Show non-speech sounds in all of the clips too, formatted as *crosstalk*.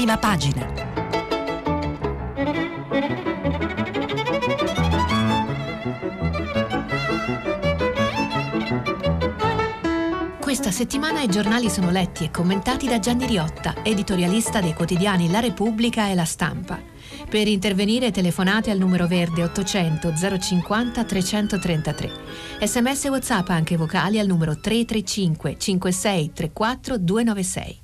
prima pagina. Questa settimana i giornali sono letti e commentati da Gianni Riotta, editorialista dei quotidiani La Repubblica e La Stampa. Per intervenire telefonate al numero verde 800 050 333. Sms WhatsApp anche vocali al numero 335 56 34 296.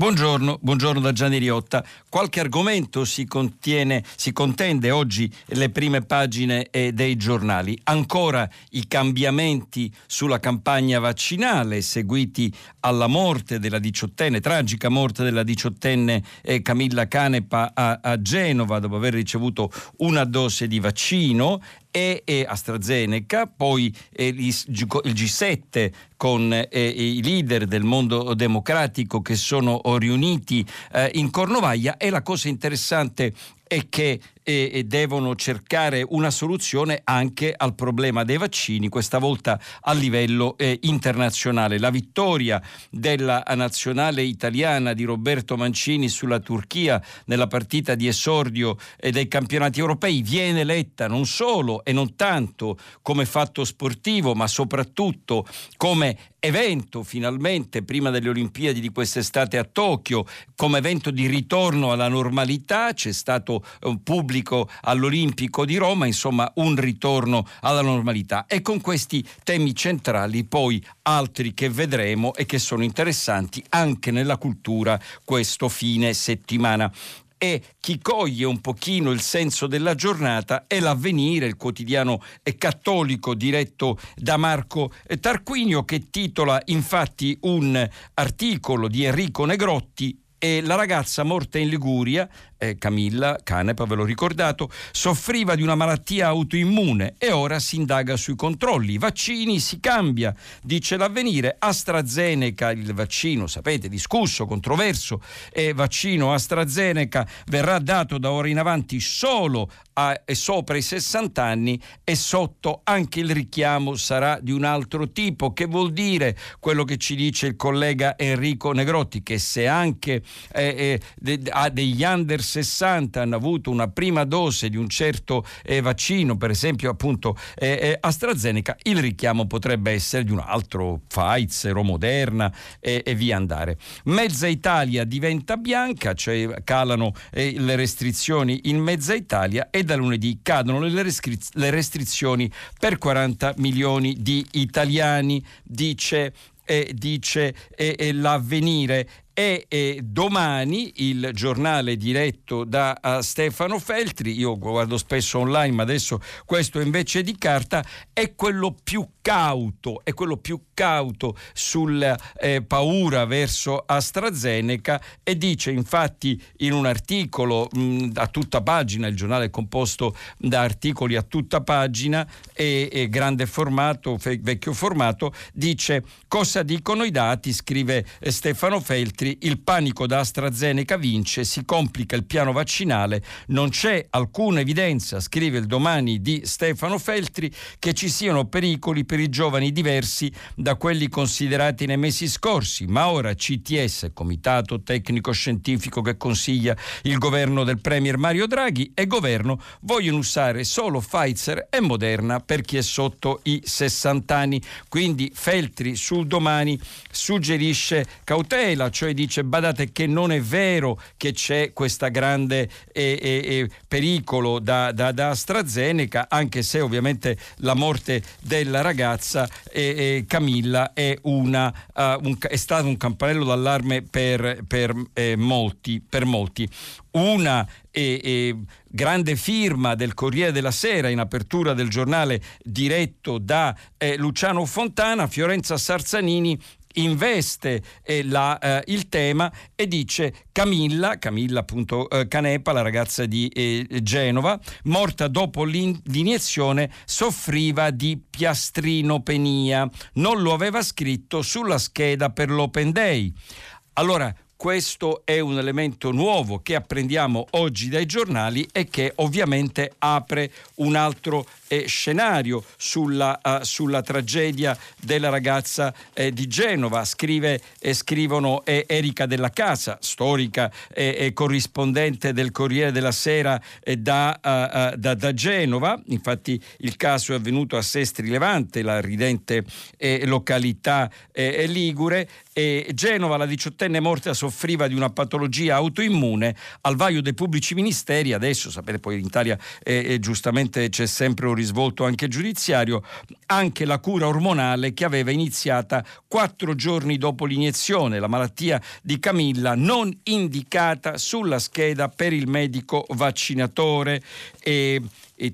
Buongiorno, buongiorno da Gianni Riotta. Qualche argomento si, contiene, si contende oggi le prime pagine eh, dei giornali. Ancora i cambiamenti sulla campagna vaccinale seguiti alla morte della diciottenne, tragica morte della diciottenne eh, Camilla Canepa a, a Genova dopo aver ricevuto una dose di vaccino e, e AstraZeneca, poi eh, il G7 con eh, i leader del mondo democratico che sono riuniti eh, in Cornovaglia. E la cosa interessante è che e, devono cercare una soluzione anche al problema dei vaccini, questa volta a livello eh, internazionale. La vittoria della nazionale italiana di Roberto Mancini sulla Turchia nella partita di esordio eh, dei campionati europei viene letta non solo e non tanto come fatto sportivo, ma soprattutto come evento finalmente prima delle Olimpiadi di quest'estate a Tokyo, come evento di ritorno alla normalità, c'è stato un pubblico pubblico all'Olimpico di Roma, insomma un ritorno alla normalità. E con questi temi centrali poi altri che vedremo e che sono interessanti anche nella cultura questo fine settimana e chi coglie un pochino il senso della giornata è l'avvenire, il quotidiano cattolico diretto da Marco Tarquinio che titola infatti un articolo di Enrico Negrotti e la ragazza morta in Liguria eh, Camilla Canepa, ve l'ho ricordato, soffriva di una malattia autoimmune e ora si indaga sui controlli. I vaccini si cambia, dice l'avvenire. AstraZeneca, il vaccino, sapete, discusso, controverso, e vaccino AstraZeneca verrà dato da ora in avanti solo a, sopra i 60 anni e sotto anche il richiamo sarà di un altro tipo. Che vuol dire quello che ci dice il collega Enrico Negrotti? Che se anche eh, eh, ha degli under 60 hanno avuto una prima dose di un certo eh, vaccino, per esempio appunto eh, eh, AstraZeneca, il richiamo potrebbe essere di un altro Pfizer o Moderna e via andare. Mezza Italia diventa bianca, cioè calano eh, le restrizioni in mezza Italia e da lunedì cadono le, restri- le restrizioni per 40 milioni di italiani, dice, eh, dice eh, l'avvenire e, e domani il giornale diretto da Stefano Feltri, io guardo spesso online ma adesso questo invece di carta, è quello più cauto, è quello più cauto sulla eh, paura verso AstraZeneca e dice infatti in un articolo mh, a tutta pagina, il giornale è composto da articoli a tutta pagina e, e grande formato, fe, vecchio formato, dice cosa dicono i dati, scrive eh, Stefano Feltri, altri il panico da AstraZeneca vince, si complica il piano vaccinale, non c'è alcuna evidenza, scrive il domani di Stefano Feltri, che ci siano pericoli per i giovani diversi da quelli considerati nei mesi scorsi, ma ora CTS, Comitato Tecnico Scientifico che consiglia il governo del Premier Mario Draghi e governo vogliono usare solo Pfizer e Moderna per chi è sotto i 60 anni. Quindi Feltri sul domani suggerisce cautela, cioè dice badate che non è vero che c'è questo grande eh, eh, pericolo da, da, da, AstraZeneca, anche se ovviamente la morte della ragazza Camilla è, una, uh, un, è, stato un campanello d'allarme per, per, eh, molti, per molti. Una grande firma del Corriere della Sera in apertura del giornale diretto da eh, Luciano Fontana, Fiorenza Sarzanini investe eh, la, eh, il tema e dice Camilla, Camilla appunto eh, Canepa, la ragazza di eh, Genova, morta dopo l'iniezione, soffriva di piastrinopenia, non lo aveva scritto sulla scheda per l'Open Day. Allora, questo è un elemento nuovo che apprendiamo oggi dai giornali e che ovviamente apre un altro eh, scenario sulla, uh, sulla, tragedia della ragazza eh, di Genova. Scrive, eh, scrivono Erika Della Casa, storica e corrispondente del Corriere della Sera eh, da, uh, da, da, Genova. Infatti il caso è avvenuto a Sestri Levante, la ridente località ligure. Genova, la diciottenne morta, soffriva di una patologia autoimmune al vaio dei pubblici ministeri. Adesso, sapete, poi in Italia giustamente c'è sempre un risvolto anche giudiziario, anche la cura ormonale che aveva iniziata quattro giorni dopo l'iniezione, la malattia di Camilla non indicata sulla scheda per il medico vaccinatore. E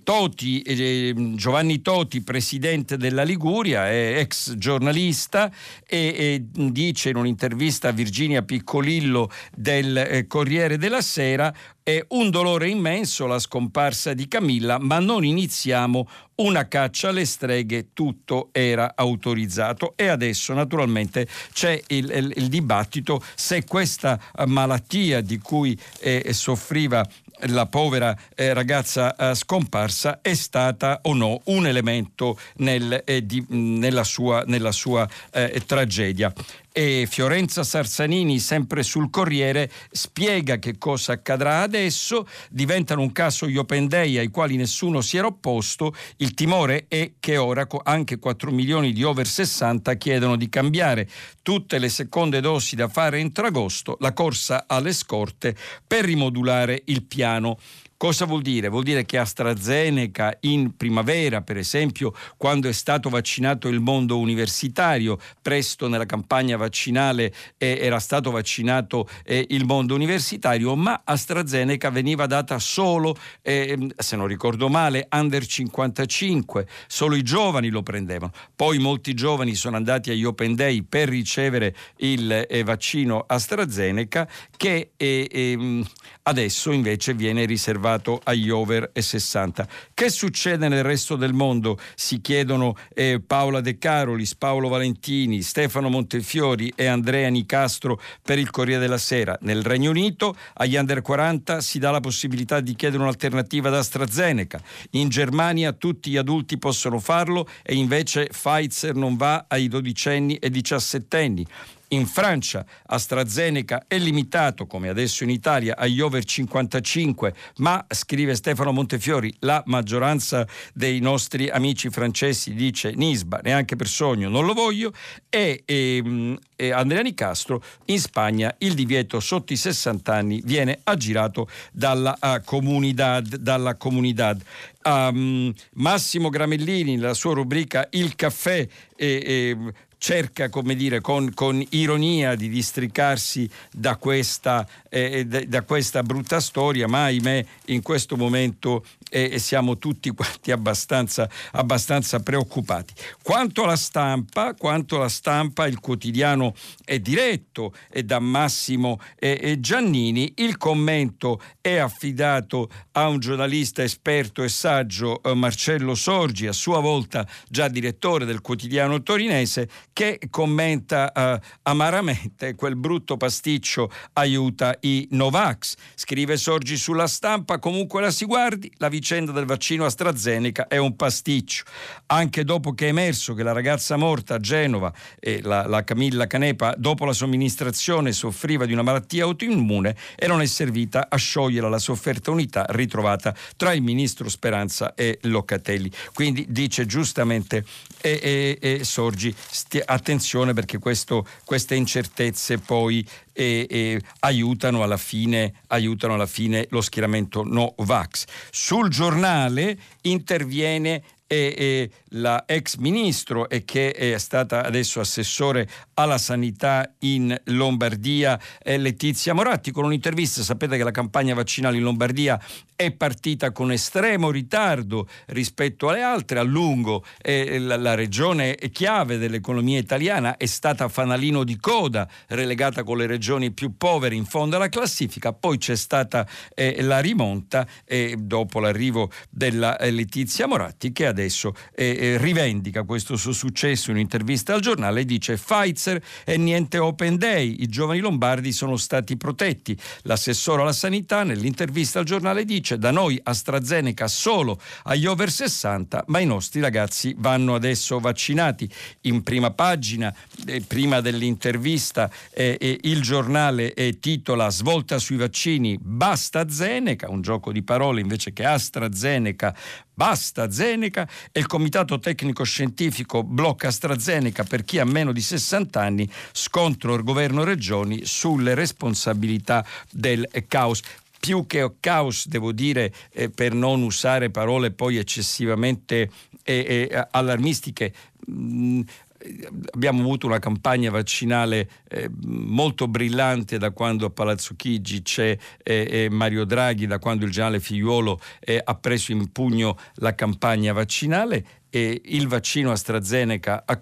Toti, eh, Giovanni Toti, presidente della Liguria, è ex giornalista e, e dice in un'intervista a Virginia Piccolillo del eh, Corriere della Sera è un dolore immenso la scomparsa di Camilla, ma non iniziamo una caccia alle streghe, tutto era autorizzato e adesso naturalmente c'è il, il, il dibattito se questa malattia di cui eh, soffriva la povera eh, ragazza eh, scomparsa è stata o no un elemento nel, eh, di, nella sua, nella sua eh, tragedia e Fiorenza Sarsanini, sempre sul Corriere, spiega che cosa accadrà adesso, diventano un caso gli Open Day ai quali nessuno si era opposto, il timore è che ora anche 4 milioni di over 60 chiedono di cambiare. Tutte le seconde dosi da fare entro agosto, la corsa alle scorte per rimodulare il piano. Cosa vuol dire? Vuol dire che AstraZeneca in primavera, per esempio, quando è stato vaccinato il mondo universitario, presto nella campagna vaccinale eh, era stato vaccinato eh, il mondo universitario, ma AstraZeneca veniva data solo, eh, se non ricordo male, under 55, solo i giovani lo prendevano. Poi molti giovani sono andati agli Open Day per ricevere il eh, vaccino AstraZeneca che eh, ehm, adesso invece viene riservato agli over 60. Che succede nel resto del mondo? Si chiedono eh, Paola De Carolis, Paolo Valentini, Stefano Montefiori e Andrea Nicastro per il Corriere della Sera. Nel Regno Unito agli under 40 si dà la possibilità di chiedere un'alternativa ad AstraZeneca. In Germania tutti gli adulti possono farlo e invece Pfizer non va ai dodicenni e diciassettenni. In Francia AstraZeneca è limitato, come adesso in Italia, agli over 55, ma, scrive Stefano Montefiori, la maggioranza dei nostri amici francesi dice Nisba, neanche per sogno, non lo voglio, e, e, ehm, e Andrea Nicastro, in Spagna il divieto sotto i 60 anni viene aggirato dalla uh, comunidad. Dalla comunidad. Um, Massimo Gramellini, nella sua rubrica Il caffè, eh, eh, cerca, come dire, con, con ironia di districarsi da questa, eh, da questa, brutta storia, ma ahimè in questo momento eh, siamo tutti quanti abbastanza, abbastanza, preoccupati. Quanto alla stampa, quanto alla stampa, il quotidiano è diretto è da Massimo e Giannini, il commento è affidato a un giornalista esperto e saggio, eh, Marcello Sorgi, a sua volta già direttore del quotidiano torinese, che commenta uh, amaramente *laughs* quel brutto pasticcio aiuta i Novax. Scrive Sorgi sulla stampa, comunque la si guardi, la vicenda del vaccino AstraZeneca è un pasticcio. Anche dopo che è emerso che la ragazza morta a Genova, eh, la, la Camilla Canepa, dopo la somministrazione soffriva di una malattia autoimmune e non è servita a sciogliere la sofferta unità ritrovata tra il ministro Speranza e Locatelli. Quindi dice giustamente e, e, e Sorgi, stia, attenzione perché questo, queste incertezze poi eh, eh, aiutano, alla fine, aiutano alla fine lo schieramento no vax. Sul giornale interviene e, e la ex ministro e che è stata adesso assessore alla sanità in Lombardia, Letizia Moratti, con un'intervista. Sapete che la campagna vaccinale in Lombardia è partita con estremo ritardo rispetto alle altre, a lungo eh, la, la, regione chiave dell'economia italiana è stata fanalino di coda, relegata con le regioni più povere in fondo alla classifica, poi c'è stata eh, la rimonta eh, dopo l'arrivo della Letizia Moratti che adesso eh, eh, rivendica questo suo successo in un'intervista al giornale e dice Pfizer è niente open day, i giovani lombardi sono stati protetti. L'assessore alla sanità nell'intervista al giornale dice da noi AstraZeneca solo agli over 60, ma i nostri ragazzi vanno adesso vaccinati. In prima pagina, eh, prima dell'intervista, eh, eh, il giornale eh, titola Svolta sui vaccini, basta Zeneca, un gioco di parole invece che AstraZeneca Basta Zeneca e il Comitato Tecnico Scientifico blocca AstraZeneca per chi ha meno di 60 anni, scontro il governo regioni sulle responsabilità del caos. Più che caos, devo dire, eh, per non usare parole poi eccessivamente eh, eh, allarmistiche, mh, mm, abbiamo avuto una campagna vaccinale eh, molto brillante da quando a Palazzo Chigi c'è eh, eh, Mario Draghi, da quando il generale Figliuolo eh, ha preso in pugno la campagna vaccinale e il vaccino AstraZeneca ha,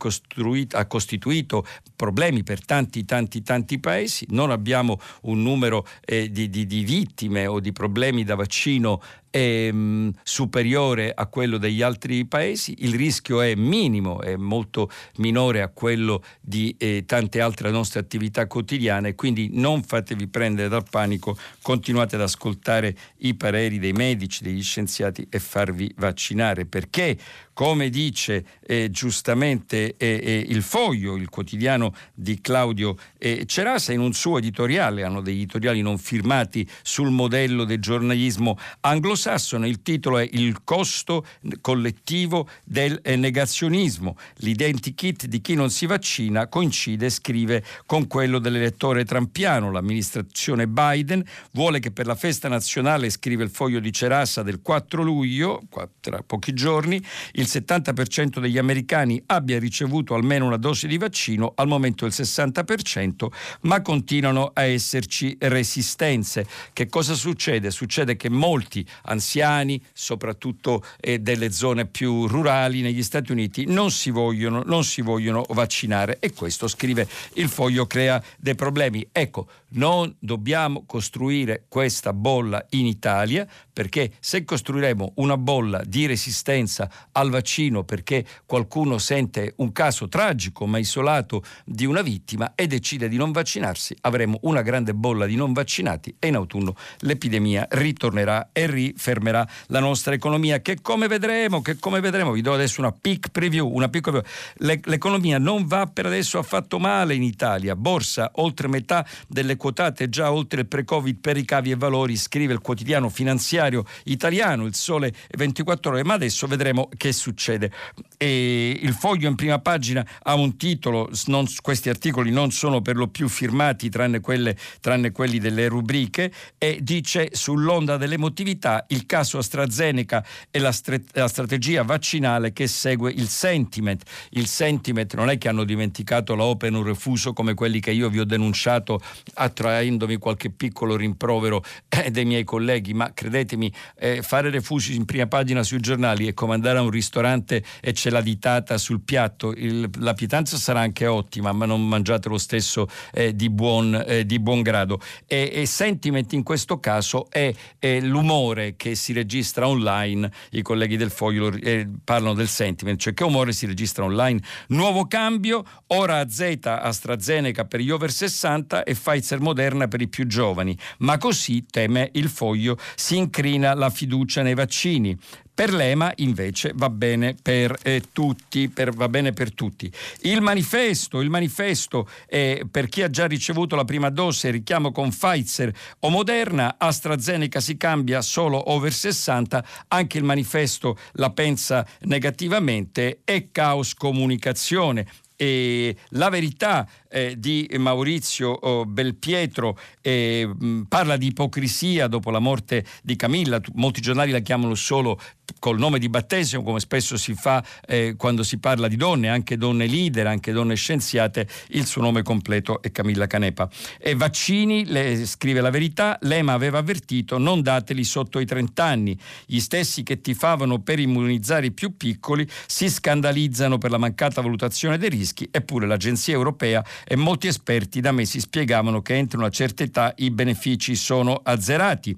ha, costituito problemi per tanti, tanti, tanti paesi. Non abbiamo un numero eh, di, di, di, vittime o di problemi da vaccino eh, superiore a quello degli altri paesi. Il rischio è minimo, è molto minore a quello di eh, tante altre nostre attività quotidiane. Quindi non fatevi prendere dal panico, continuate ad ascoltare i pareri dei medici, degli scienziati e farvi vaccinare perché come dice eh, giustamente eh, eh, il Foglio, il quotidiano di Claudio eh, Cerasa, in un suo editoriale, hanno degli editoriali non firmati sul modello del giornalismo anglosassone, il titolo è Il costo collettivo del eh, negazionismo. L'identikit di chi non si vaccina coincide, scrive, con quello dell'elettore trampiano. L'amministrazione Biden vuole che per la festa nazionale, scrive il Foglio di Cerasa del 4 luglio, tra pochi giorni, il 70% degli americani abbia ricevuto almeno una dose di vaccino, al momento il 60%, ma continuano a esserci resistenze. Che cosa succede? Succede che molti anziani, soprattutto eh, delle zone più rurali negli Stati Uniti, non si, vogliono, non si vogliono vaccinare e questo, scrive il foglio, crea dei problemi. Ecco, non dobbiamo costruire questa bolla in Italia perché se costruiremo una bolla di resistenza al vaccino perché qualcuno sente un caso tragico ma isolato di una vittima e decide di non vaccinarsi, avremo una grande bolla di non vaccinati e in autunno l'epidemia ritornerà e rifermerà la nostra economia che come vedremo, che come vedremo, vi do adesso una peak preview, una peak preview. l'economia non va per adesso affatto male in Italia, borsa oltre metà delle quotate già oltre il pre-covid per ricavi e valori, scrive il quotidiano finanziario italiano, il sole 24 ore, ma adesso vedremo che succede. E il foglio in prima pagina ha un titolo, non, questi articoli non sono per lo più firmati tranne, quelle, tranne quelli delle rubriche, e dice sull'onda dell'emotività il caso AstraZeneca e la, stre- la strategia vaccinale che segue il sentiment. Il sentiment non è che hanno dimenticato la open o refuso come quelli che io vi ho denunciato attraendomi qualche piccolo rimprovero eh, dei miei colleghi, ma credetemi, eh, fare refusi in prima pagina sui giornali e comandare a un ristorante e c'è la ditata sul piatto, il, la pietanza sarà anche ottima, ma non mangiate lo stesso eh, di, buon, eh, di, buon, grado. E, e, sentiment in questo caso è, è, l'umore che si registra online, i colleghi del foglio eh, parlano del sentiment, cioè che umore si registra online. Nuovo cambio, ora a Z AstraZeneca per gli over 60 e Pfizer Moderna per i più giovani, ma così, teme il foglio, si incrina la fiducia nei vaccini. Per l'EMA invece va bene per eh, tutti, per, va bene per tutti. Il manifesto, il manifesto eh, per chi ha già ricevuto la prima dose, richiamo con Pfizer o Moderna, AstraZeneca si cambia solo over 60, anche il manifesto la pensa negativamente, è caos comunicazione. E la verità eh, di Maurizio oh, Belpietro eh, parla di ipocrisia dopo la morte di Camilla, molti giornali la chiamano solo col nome di battesimo, come spesso si fa eh, quando si parla di donne, anche donne leader, anche donne scienziate, il suo nome completo è Camilla Canepa. E vaccini, le, scrive la verità, l'EMA aveva avvertito non dateli sotto i 30 anni. Gli stessi che tifavano per immunizzare i più piccoli si scandalizzano per la mancata valutazione dei rischi rischi. Eppure l'Agenzia europea e molti esperti da mesi spiegavano che entro una certa età i benefici sono azzerati.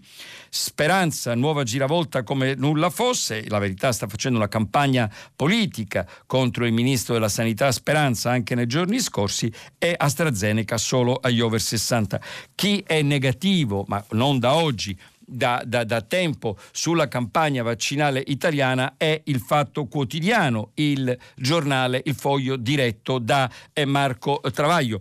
Speranza, nuova giravolta come nulla fosse, la verità sta facendo una campagna politica contro il ministro della Sanità Speranza anche nei giorni scorsi e AstraZeneca solo agli over 60. Chi è negativo, ma non da oggi, da, da, da, tempo sulla campagna vaccinale italiana è il Fatto Quotidiano, il giornale, il foglio diretto da eh, Marco Travaglio.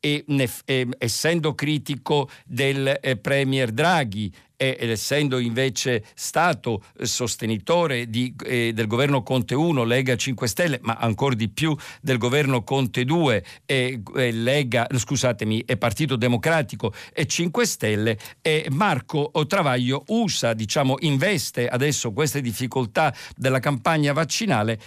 E, eh, essendo critico del eh, Premier Draghi ed essendo invece stato sostenitore di, eh, del governo Conte 1, Lega 5 Stelle, ma ancora di più del governo Conte 2, e, e Lega, scusatemi, e Partito Democratico e 5 Stelle, e Marco Travaglio usa, diciamo, investe adesso queste difficoltà della campagna vaccinale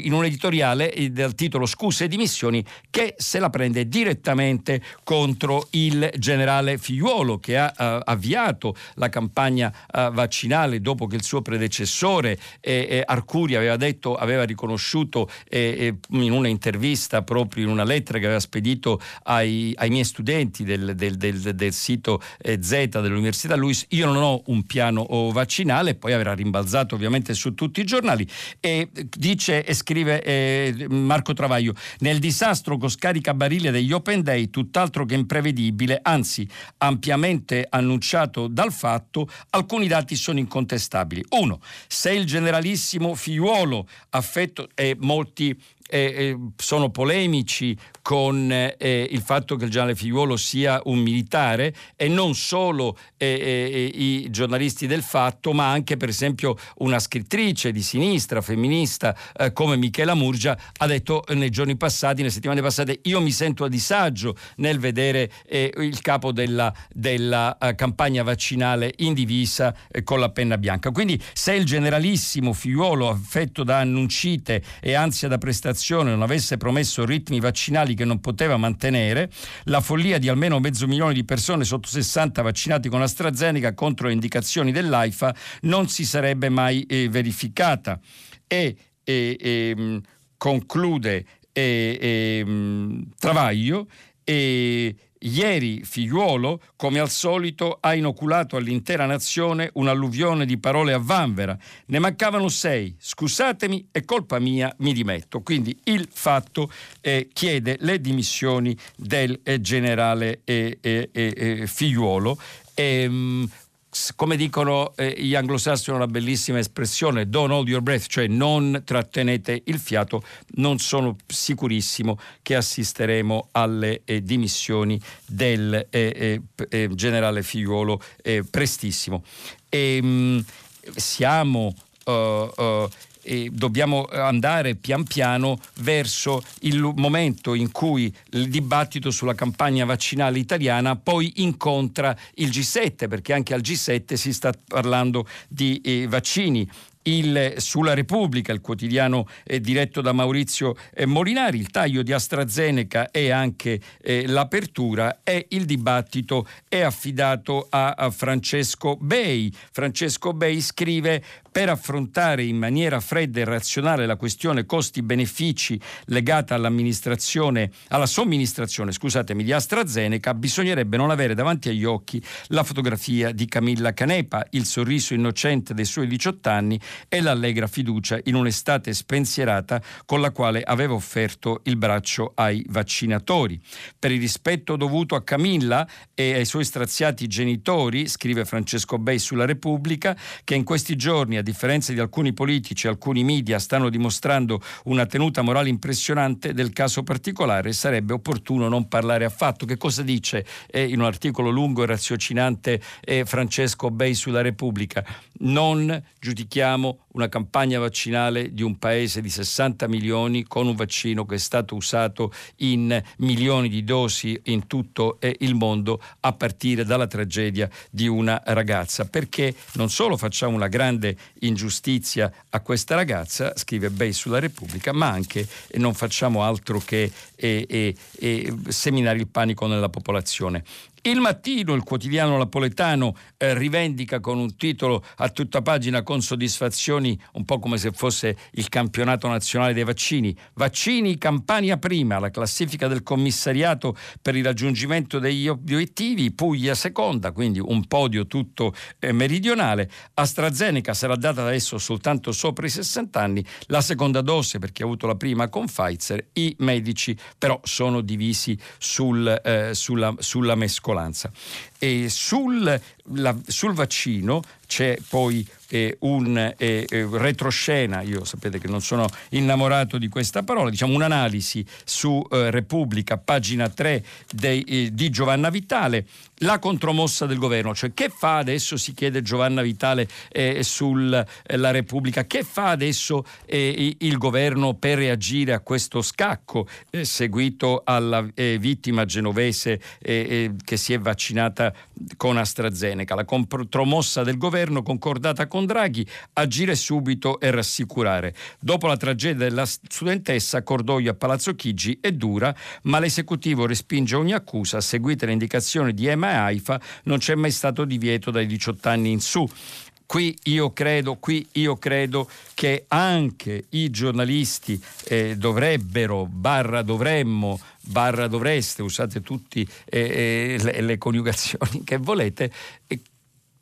in un editoriale eh, del titolo Scuse e dimissioni che se la prende direttamente contro il generale Figliuolo che ha uh, avviato la la campagna uh, vaccinale dopo che il suo predecessore eh, eh, Arcuri aveva detto, aveva riconosciuto eh, eh, in una intervista proprio in una lettera che aveva spedito ai, ai miei studenti del, del, del, del sito eh, Z dell'Università Luis, io non ho un piano vaccinale, poi avrà rimbalzato ovviamente su tutti i giornali e dice e scrive eh, Marco Travaglio, nel disastro con scarica barile degli Open Day tutt'altro che imprevedibile, anzi ampiamente annunciato dal fatto fatto, alcuni dati sono incontestabili. Uno, se il generalissimo figliuolo affetto e molti eh, sono polemici con eh, il fatto che il generale Figliuolo sia un militare e non solo eh, eh, i giornalisti del fatto, ma anche per esempio una scrittrice di sinistra, femminista eh, come Michela Murgia ha detto nei giorni passati, nelle settimane passate, io mi sento a disagio nel vedere eh, il capo della, della campagna vaccinale in divisa con la penna bianca. Quindi se il generalissimo Figliuolo affetto da annuncite e ansia da prestazione l'amministrazione non avesse promesso ritmi vaccinali che non poteva mantenere, la follia di almeno mezzo milione di persone sotto 60 vaccinati con AstraZeneca contro le indicazioni dell'AIFA non si sarebbe mai eh, verificata. E, e, e mm, conclude e, mm, Travaglio e Ieri Figliuolo, come al solito, ha inoculato all'intera nazione un'alluvione di parole a vanvera. Ne mancavano sei. Scusatemi, è colpa mia, mi dimetto. Quindi il fatto eh, chiede le dimissioni del eh, generale eh, eh, eh, eh Figliuolo. Ehm, come dicono eh, gli anglosassoni una bellissima espressione, don't hold your breath, cioè non trattenete il fiato, non sono sicurissimo che assisteremo alle eh, dimissioni del eh, eh, eh generale Figliuolo eh, prestissimo. E, ehm, mh, siamo uh, uh, e dobbiamo andare pian piano verso il momento in cui il dibattito sulla campagna vaccinale italiana poi incontra il G7, perché anche al G7 si sta parlando di eh, vaccini il, sulla Repubblica, il quotidiano eh, diretto da Maurizio eh, Molinari, il taglio di AstraZeneca e anche eh, l'apertura e il dibattito è affidato a, a Francesco Bei. Francesco Bei scrive per affrontare in maniera fredda e razionale la questione costi-benefici legata all'amministrazione, alla somministrazione, scusatemi, di AstraZeneca, bisognerebbe non avere davanti agli occhi la fotografia di Camilla Canepa, il sorriso innocente dei suoi 18 anni e l'allegra fiducia in un'estate spensierata con la quale aveva offerto il braccio ai vaccinatori. Per il rispetto dovuto a Camilla e ai suoi straziati genitori, scrive Francesco Bei sulla Repubblica, che in questi giorni, a differenza di alcuni politici e alcuni media, stanno dimostrando una tenuta morale impressionante del caso particolare, sarebbe opportuno non parlare affatto. Che cosa dice eh, in un articolo lungo e raziocinante eh, Francesco Bei sulla Repubblica? Non giudichiamo una campagna vaccinale di un paese di 60 milioni con un vaccino che è stato usato in milioni di dosi in tutto il mondo a partire dalla tragedia di una ragazza. Perché non solo facciamo una grande ingiustizia a questa ragazza, scrive Bay sulla Repubblica, ma anche non facciamo altro che eh, eh, eh, seminare il panico nella popolazione Il mattino, il quotidiano napoletano, eh, rivendica con un titolo a tutta pagina con soddisfazioni, un po' come se fosse il campionato nazionale dei vaccini. Vaccini Campania prima, la classifica del commissariato per il raggiungimento degli obiettivi, Puglia seconda, quindi un podio tutto eh, meridionale. AstraZeneca sarà data adesso soltanto sopra i 60 anni, la seconda dose perché ha avuto la prima con Pfizer, i medici però sono divisi sul, eh, sulla, sulla mescolanza. E sul, la, sul vaccino c'è poi eh, un eh, eh, retroscena, io sapete che non sono innamorato di questa parola, diciamo un'analisi su eh, Repubblica, pagina 3 dei, eh, di Giovanna Vitale, la contromossa del governo, cioè che fa adesso, si chiede Giovanna Vitale eh, sulla Repubblica, che fa adesso il governo per reagire a questo scacco seguito alla vittima genovese che si è vaccinata con AstraZeneca. La contromossa del governo concordata con Draghi, agire subito e rassicurare. Dopo la tragedia della studentessa, cordoglio a Palazzo Chigi è dura, ma l'esecutivo respinge ogni accusa, seguite le indicazioni di EMA e AIFA, non c'è mai stato divieto dai 18 anni in su. Qui io, credo, qui io credo, che anche i giornalisti eh, dovrebbero, barra dovremmo, barra dovreste, usate tutte eh, eh, le, le, coniugazioni *laughs* che volete,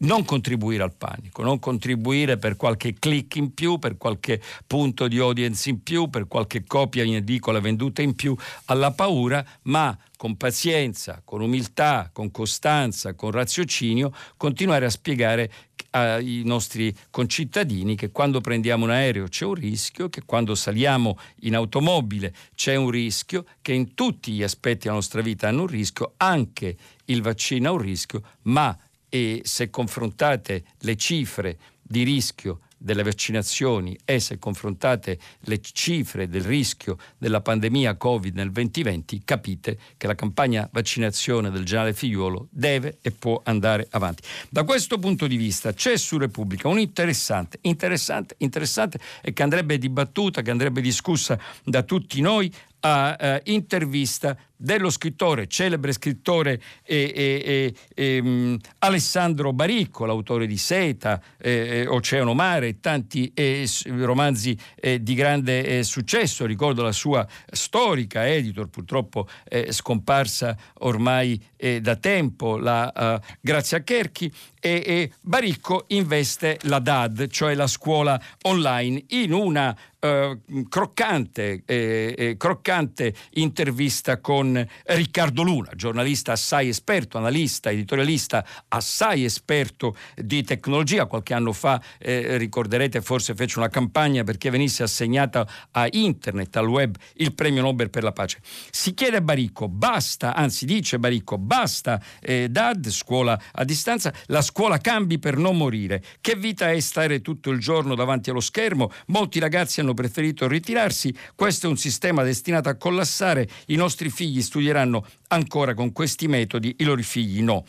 non contribuire al panico, non contribuire per qualche click in più, per qualche punto di audience in più, per qualche copia in edicola venduta in più alla paura, ma con pazienza, con umiltà, con costanza, con raziocinio, continuare a spiegare ai nostri concittadini che quando prendiamo un aereo c'è un rischio, che quando saliamo in automobile c'è un rischio, che in tutti gli aspetti della nostra vita hanno un rischio, anche il vaccino ha un rischio, ma e se confrontate le cifre di rischio delle vaccinazioni e se confrontate le cifre del rischio della pandemia Covid nel 2020, capite che la campagna vaccinazione del generale Figliuolo deve e può andare avanti. Da questo punto di vista c'è su Repubblica un interessante, interessante, interessante e che andrebbe dibattuta, che andrebbe discussa da tutti noi a eh, intervista dello scrittore, celebre scrittore eh, eh, Alessandro Baricco, l'autore di Seta, eh, eh, Oceano Mare e tanti romanzi di grande successo. Ricordo la sua storica editor, purtroppo scomparsa ormai da tempo, la Grazia Cherchi, e Baricco investe la DAD, cioè la scuola online, in una Uh, croccante, eh, eh, croccante, intervista con Riccardo Luna, giornalista assai esperto, analista, editorialista assai esperto di tecnologia. Qualche anno fa, eh, ricorderete, forse fece una campagna perché venisse assegnata a internet, al web, il premio Nobel per la pace. Si chiede a Baricco, basta, anzi dice Baricco, basta eh, DAD, scuola a distanza, la scuola cambi per non morire. Che vita è stare tutto il giorno davanti allo schermo? Molti ragazzi hanno hanno preferito ritirarsi. Questo è un sistema destinato a collassare. I nostri figli studieranno ancora con questi metodi, i loro figli no.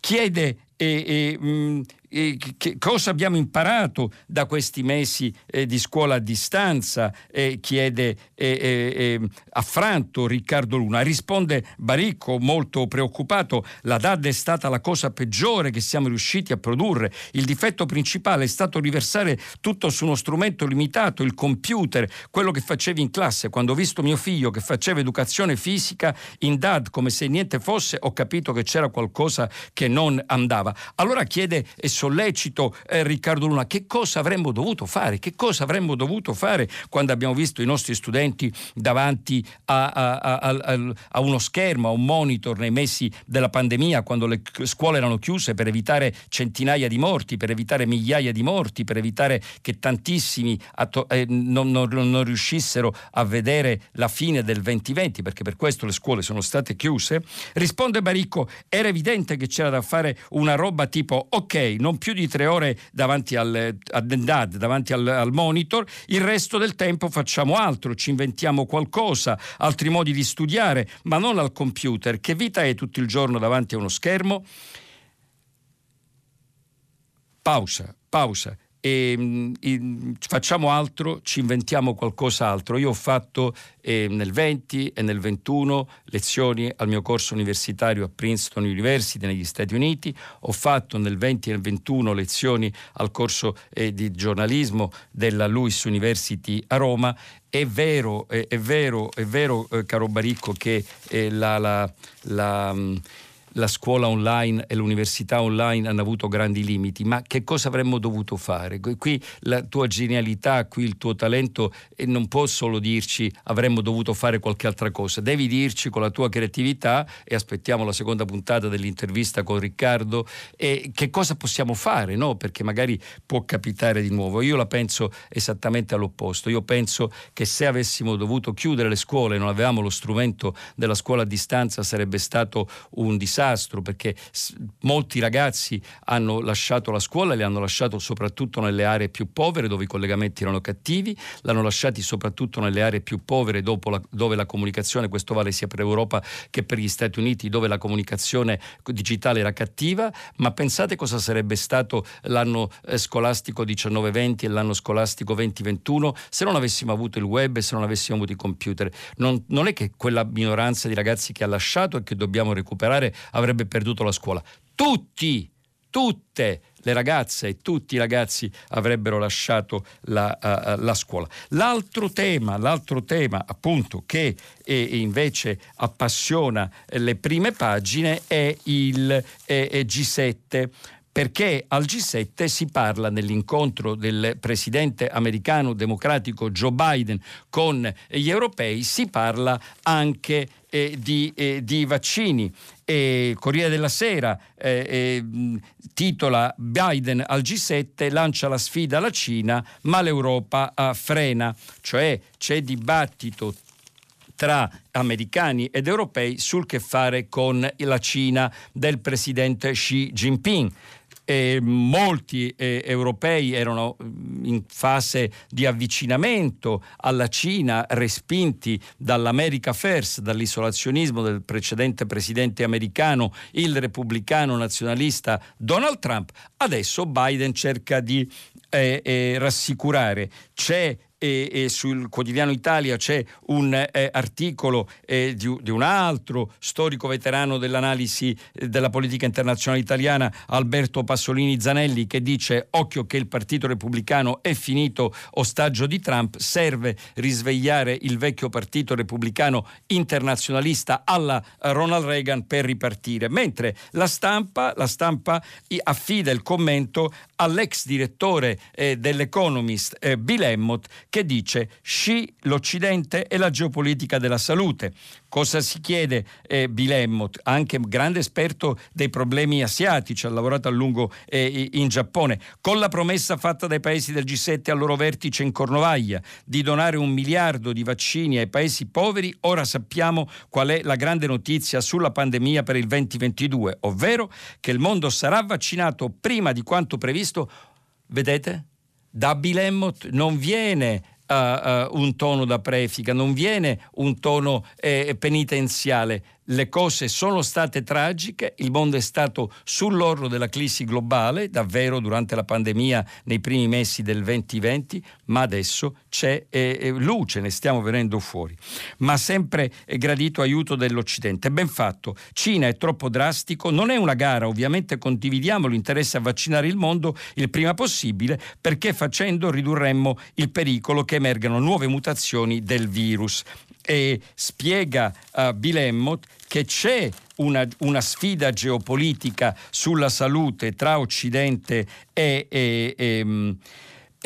Chiede e, e, mh, mm, che cosa abbiamo imparato da questi mesi eh, di scuola a distanza? Eh, chiede eh, affranto Riccardo Luna. Risponde Baricco, molto preoccupato, la DAD è stata la cosa peggiore che siamo riusciti a produrre. Il difetto principale è stato riversare tutto su uno strumento limitato, il computer, quello che facevi in classe. Quando ho visto mio figlio che faceva educazione fisica in DAD come se niente fosse, ho capito che c'era qualcosa che non andava. Allora chiede e sollecito eh, Riccardo Luna, che cosa avremmo dovuto fare? Che cosa avremmo dovuto fare quando abbiamo visto i nostri studenti davanti a, a, a, a uno schermo, a un monitor nei mesi della pandemia, quando le scuole erano chiuse per evitare centinaia di morti, per evitare migliaia di morti, per evitare che tantissimi atto- eh, non, non, non riuscissero a vedere la fine del 2020, perché per questo le scuole sono state chiuse? Risponde Baricco, era evidente che c'era da fare una roba tipo ok, non più di tre ore davanti al, davanti al, al monitor, il resto del tempo facciamo altro, ci inventiamo qualcosa, altri modi di studiare, ma non al computer. Che vita è tutto il giorno davanti a uno schermo? Pausa, pausa e, e, facciamo altro, ci inventiamo qualcos'altro. Io ho fatto eh, nel 20 e nel 21 lezioni al mio corso universitario a Princeton University negli Stati Uniti, ho fatto nel 20 e nel 21 lezioni al corso eh, di giornalismo della Lewis University a Roma è vero, è, è vero, è vero eh, caro Baricco, che eh, la, la, la, la scuola online e l'università online hanno avuto grandi limiti, ma che cosa avremmo dovuto fare? Qui la tua genialità, qui il tuo talento e non può solo dirci avremmo dovuto fare qualche altra cosa, devi dirci con la tua creatività e aspettiamo la seconda puntata dell'intervista con Riccardo e che cosa possiamo fare, no? Perché magari può capitare di nuovo. Io la penso esattamente all'opposto. Io penso che se avessimo dovuto chiudere le scuole e non avevamo lo strumento della scuola a distanza sarebbe stato un disastro disastro perché molti ragazzi hanno lasciato la scuola, li hanno lasciato soprattutto nelle aree più povere dove i collegamenti erano cattivi, l'hanno lasciati soprattutto nelle aree più povere la, dove la comunicazione, questo vale sia per Europa che per gli Stati Uniti, dove la comunicazione digitale era cattiva, ma pensate cosa sarebbe stato l'anno eh, scolastico 19-20 e l'anno scolastico 20-21 se non avessimo avuto il web e se non avessimo avuto i computer. Non, non è che quella minoranza di ragazzi che ha lasciato e che dobbiamo recuperare avrebbe perduto la scuola. Tutti, tutte le ragazze e tutti i ragazzi avrebbero lasciato la, uh, la scuola. L'altro tema, l'altro tema appunto che eh, invece appassiona le prime pagine è il eh, G7 perché al G7 si parla nell'incontro del presidente americano democratico Joe Biden con gli europei, si parla anche eh, di, eh, di, vaccini. E Corriere della Sera eh, eh titola Biden al G7 lancia la sfida alla Cina ma l'Europa eh, frena, cioè c'è dibattito tra americani ed europei sul che fare con la Cina del presidente Xi Jinping eh, molti eh, europei erano mm, in fase di avvicinamento alla Cina, respinti dall'America First, dall'isolazionismo del precedente presidente americano, il repubblicano nazionalista Donald Trump. Adesso Biden cerca di eh, eh rassicurare. C'è e, e, sul quotidiano Italia c'è un eh, articolo eh, di, di, un altro storico veterano dell'analisi eh, della politica internazionale italiana, Alberto Passolini Zanelli, che dice occhio che il Partito Repubblicano è finito ostaggio di Trump, serve risvegliare il vecchio Partito Repubblicano internazionalista alla Ronald Reagan per ripartire, mentre la stampa, la stampa affida il commento all'ex direttore eh, dell'Economist eh, Bill Emmott che dice sci l'Occidente e la geopolitica della salute. Cosa si chiede eh, Bilemmot, anche grande esperto dei problemi asiatici, ha lavorato a lungo eh, in Giappone, con la promessa fatta dai paesi del G7 al loro vertice in Cornovaglia di donare un miliardo di vaccini ai paesi poveri, ora sappiamo qual è la grande notizia sulla pandemia per il 2022, ovvero che il mondo sarà vaccinato prima di quanto previsto. Vedete? da Bill Emmott non viene uh, un tono da prefica, non viene un tono eh, penitenziale, le cose sono state tragiche, il mondo è stato sull'orlo della crisi globale, davvero durante la pandemia nei primi mesi del 2020, ma adesso c'è eh, eh, luce, ne stiamo venendo fuori. Ma sempre è gradito aiuto dell'Occidente. Ben fatto. Cina è troppo drastico, non è una gara, ovviamente condividiamo l'interesse a vaccinare il mondo il prima possibile, perché facendo ridurremmo il pericolo che emergano nuove mutazioni del virus e spiega uh, Bill Emmott che c'è una, una, sfida geopolitica sulla salute tra Occidente e, e, e mm,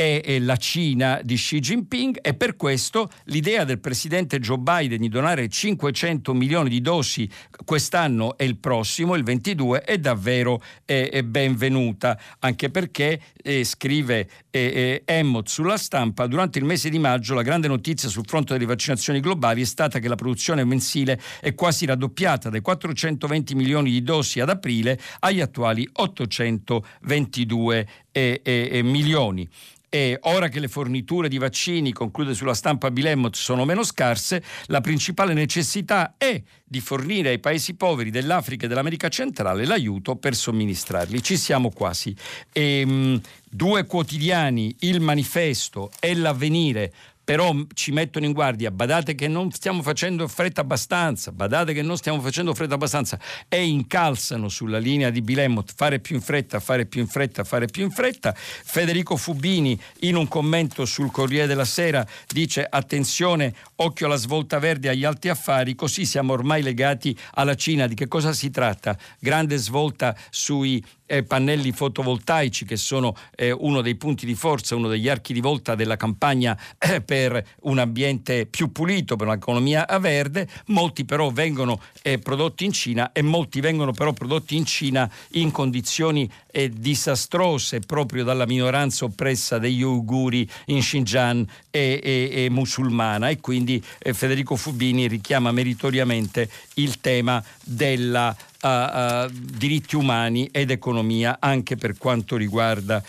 è la Cina di Xi Jinping. E per questo l'idea del presidente Joe Biden di donare 500 milioni di dosi quest'anno e il prossimo, il 22, è davvero eh, benvenuta, anche perché, eh, scrive eh, eh, Emmott sulla stampa, durante il mese di maggio la grande notizia sul fronte delle vaccinazioni globali è stata che la produzione mensile è quasi raddoppiata dai 420 milioni di dosi ad aprile agli attuali 822 milioni. E ora che le forniture di vaccini, conclude sulla stampa Bilemot, sono meno scarse, la principale necessità è di fornire ai paesi poveri dell'Africa e dell'America centrale l'aiuto per somministrarli. Ci siamo quasi. E, mh, due quotidiani, il manifesto e l'avvenire però ci mettono in guardia, badate che non stiamo facendo fretta abbastanza, badate che non stiamo facendo fretta abbastanza e incalzano sulla linea di Bilemmot fare più in fretta, fare più in fretta, fare più in fretta. Federico Fubini in un commento sul Corriere della Sera dice attenzione, occhio alla svolta verde agli alti affari, così siamo ormai legati alla Cina. Di che cosa si tratta? Grande svolta sui eh, pannelli fotovoltaici che sono eh, uno dei punti di forza, uno degli archi di volta della campagna eh, per un ambiente più pulito, per un'economia verde, molti però vengono eh, prodotti in Cina e molti vengono però prodotti in Cina in condizioni eh, disastrose proprio dalla minoranza oppressa degli uiguri in Xinjiang e, e, e musulmana. E quindi eh, Federico Fubini richiama meritoriamente il tema della uh, uh, diritti umani ed economia anche per quanto riguarda,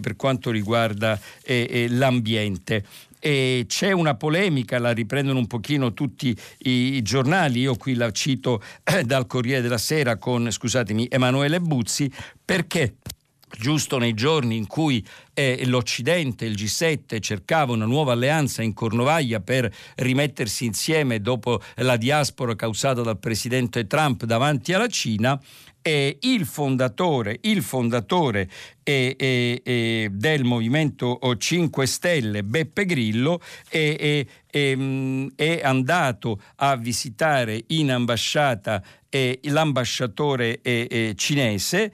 per quanto riguarda eh, eh, l'ambiente. E c'è una polemica, la riprendono un pochino tutti i, i giornali, io qui la cito eh, dal Corriere della Sera con, scusatemi, Emanuele Buzzi, perché giusto nei giorni in cui eh, l'Occidente, il G7, cercava una nuova alleanza in Cornovaglia per rimettersi insieme dopo la diaspora causata dal presidente Trump davanti alla Cina, eh, il fondatore, il fondatore eh, del Movimento 5 Stelle, Beppe Grillo, è, è andato a visitare in ambasciata l'ambasciatore cinese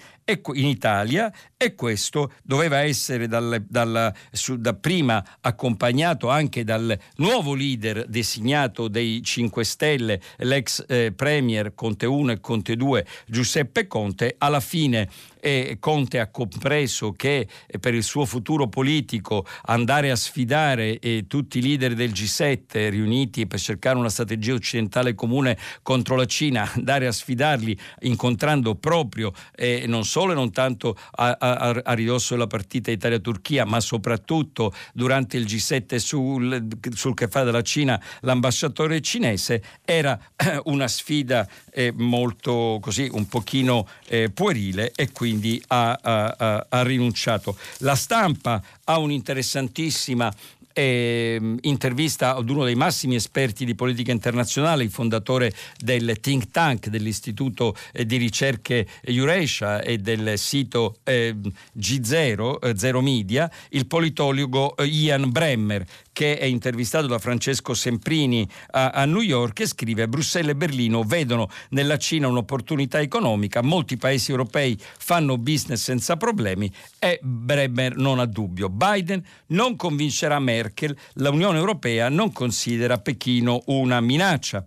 in Italia e questo doveva essere dal, dal, su, da prima accompagnato anche dal nuovo leader designato dei 5 Stelle, l'ex eh, premier Conte 1 e Conte 2 Giuseppe Conte, alla fine eh, Conte ha compreso che eh, per il suo futuro politico andare a sfidare eh, tutti i leader del G7 riuniti per cercare una strategia occidentale comune contro la Cina, andare a sfidarli incontrando proprio eh, non solo e non tanto a, a, a ridosso della partita Italia-Turchia, ma soprattutto durante il G7 sul, sul che fa della Cina l'ambasciatore cinese, era eh, una sfida eh, molto così un pochino eh, puerile e quindi ha, ha, ha rinunciato. La stampa ha un'interessantissima eh, intervista ad uno dei massimi esperti di politica internazionale, il fondatore del think tank dell'Istituto eh, di ricerche Eurasia e del sito eh, G0, eh, Zero Media, il politologo eh, Ian Bremmer, che è intervistato da Francesco Semprini a, a New York e scrive Bruxelles e Berlino vedono nella Cina un'opportunità economica, molti paesi europei fanno business senza problemi e Bremer non ha dubbio. Biden non convincerà Merkel, l'Unione Europea non considera Pechino una minaccia.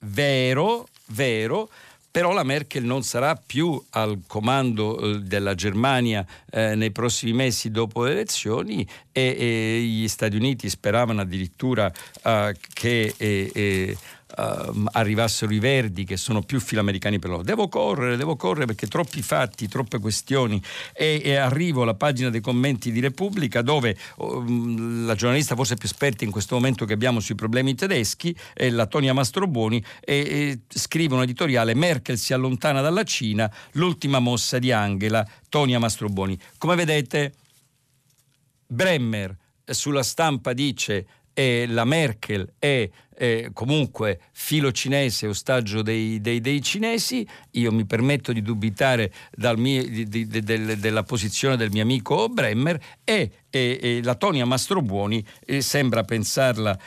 Vero, vero, però la Merkel non sarà più al comando eh, della Germania eh, nei prossimi mesi dopo le elezioni e, e, gli Stati Uniti speravano addirittura eh, che eh, eh uh, arrivassero i verdi che sono più filamericani per loro. Devo correre, devo correre perché troppi fatti, troppe questioni e, e arrivo alla pagina dei commenti di Repubblica dove um, la giornalista forse più esperta in questo momento che abbiamo sui problemi tedeschi è la Tonia Mastrobuoni e, e scrive un editoriale Merkel si allontana dalla Cina, l'ultima mossa di Angela, Tonia Mastrobuoni. Come vedete Bremmer sulla stampa dice eh, la Merkel è eh, comunque filo cinese, ostaggio dei, dei, dei, cinesi, io mi permetto di dubitare mio, di, di, de, della posizione del mio amico Bremmer e, e, e la Tonia Mastrobuoni eh, sembra pensarla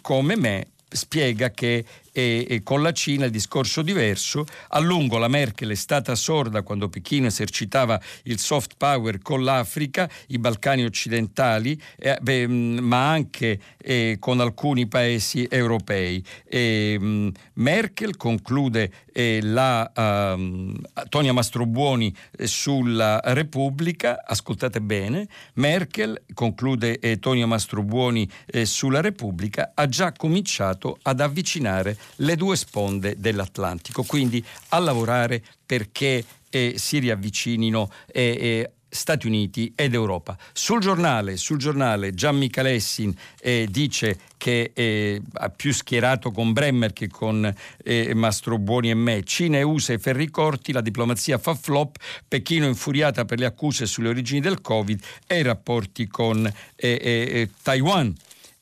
come me spiega che e, e con la Cina il discorso diverso. A lungo la Merkel è stata sorda quando Pechino esercitava il soft power con l'Africa, i Balcani occidentali, eh, beh, mm, ma anche eh, con alcuni paesi europei. E, um, Merkel conclude eh, la um, Tonia Mastrobuoni eh, sulla Repubblica, ascoltate bene, Merkel conclude eh, Tonia Mastrobuoni eh, sulla Repubblica, ha già cominciato ad avvicinare le due sponde dell'Atlantico, quindi a lavorare perché eh, si riavvicinino eh, Stati Uniti ed Europa. Sul giornale, sul giornale Gian Michalessin eh, dice che è più schierato con Bremmer che con eh, Mastrobuoni e me. Cina e USA e ferri corti, la diplomazia fa flop, Pechino infuriata per le accuse sulle origini del Covid e i rapporti con eh, eh, eh Taiwan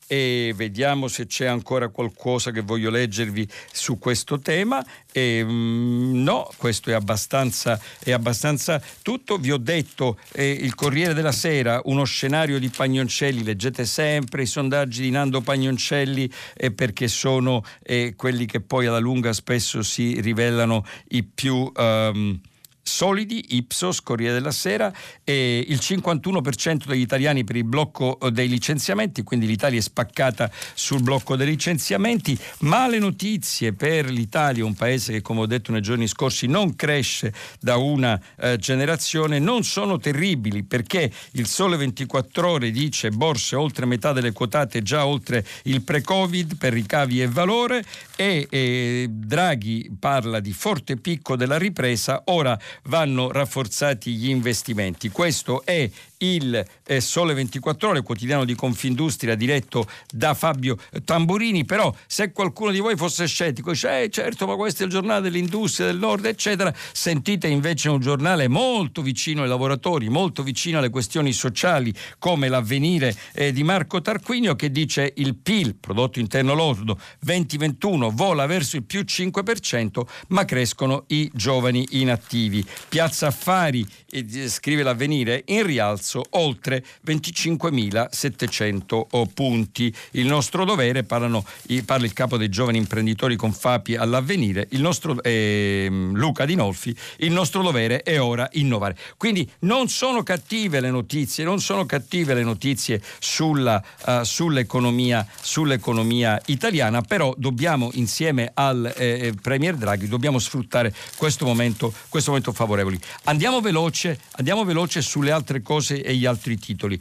e vediamo se c'è ancora qualcosa che voglio leggervi su questo tema. E, mm, no, questo è abbastanza, è abbastanza, tutto. Vi ho detto eh, il Corriere della Sera, uno scenario di Pagnoncelli, leggete sempre i sondaggi di Nando Pagnoncelli eh, perché sono eh, quelli che poi alla lunga spesso si rivelano i più... Um, solidi, Ipsos, Corriere della Sera, e il 51% degli italiani per il blocco eh, dei licenziamenti, quindi l'Italia è spaccata sul blocco dei licenziamenti, male notizie per l'Italia, un paese che come ho detto nei giorni scorsi non cresce da una eh, generazione, non sono terribili perché il Sole 24 ore dice borse oltre metà delle quotate già oltre il pre-Covid per ricavi e valore e, e Draghi parla di forte picco della ripresa, ora vanno rafforzati gli investimenti. Questo è il eh, Sole 24 Ore, quotidiano di Confindustria diretto da Fabio Tamburini, però se qualcuno di voi fosse scettico, dice eh, certo ma questo è il giornale dell'industria del nord eccetera, sentite invece un giornale molto vicino ai lavoratori, molto vicino alle questioni sociali come l'avvenire eh, di Marco Tarquinio che dice il PIL, prodotto interno lordo 2021 vola verso il più 5% ma crescono i giovani inattivi. Piazza Affari, eh, scrive l'avvenire, in rialzo marzo oltre 25.700 punti. Il nostro dovere, parlano, parla il capo dei giovani imprenditori con Fapi all'avvenire, nostro, eh, Luca Dinolfi, il nostro dovere è ora innovare. Quindi non sono cattive le notizie, non sono cattive le notizie sulla, uh, sull'economia, sull'economia, italiana, però dobbiamo insieme al eh, Premier Draghi dobbiamo sfruttare questo momento, questo momento favorevole. Andiamo veloce, andiamo veloce sulle altre cose e gli altri titoli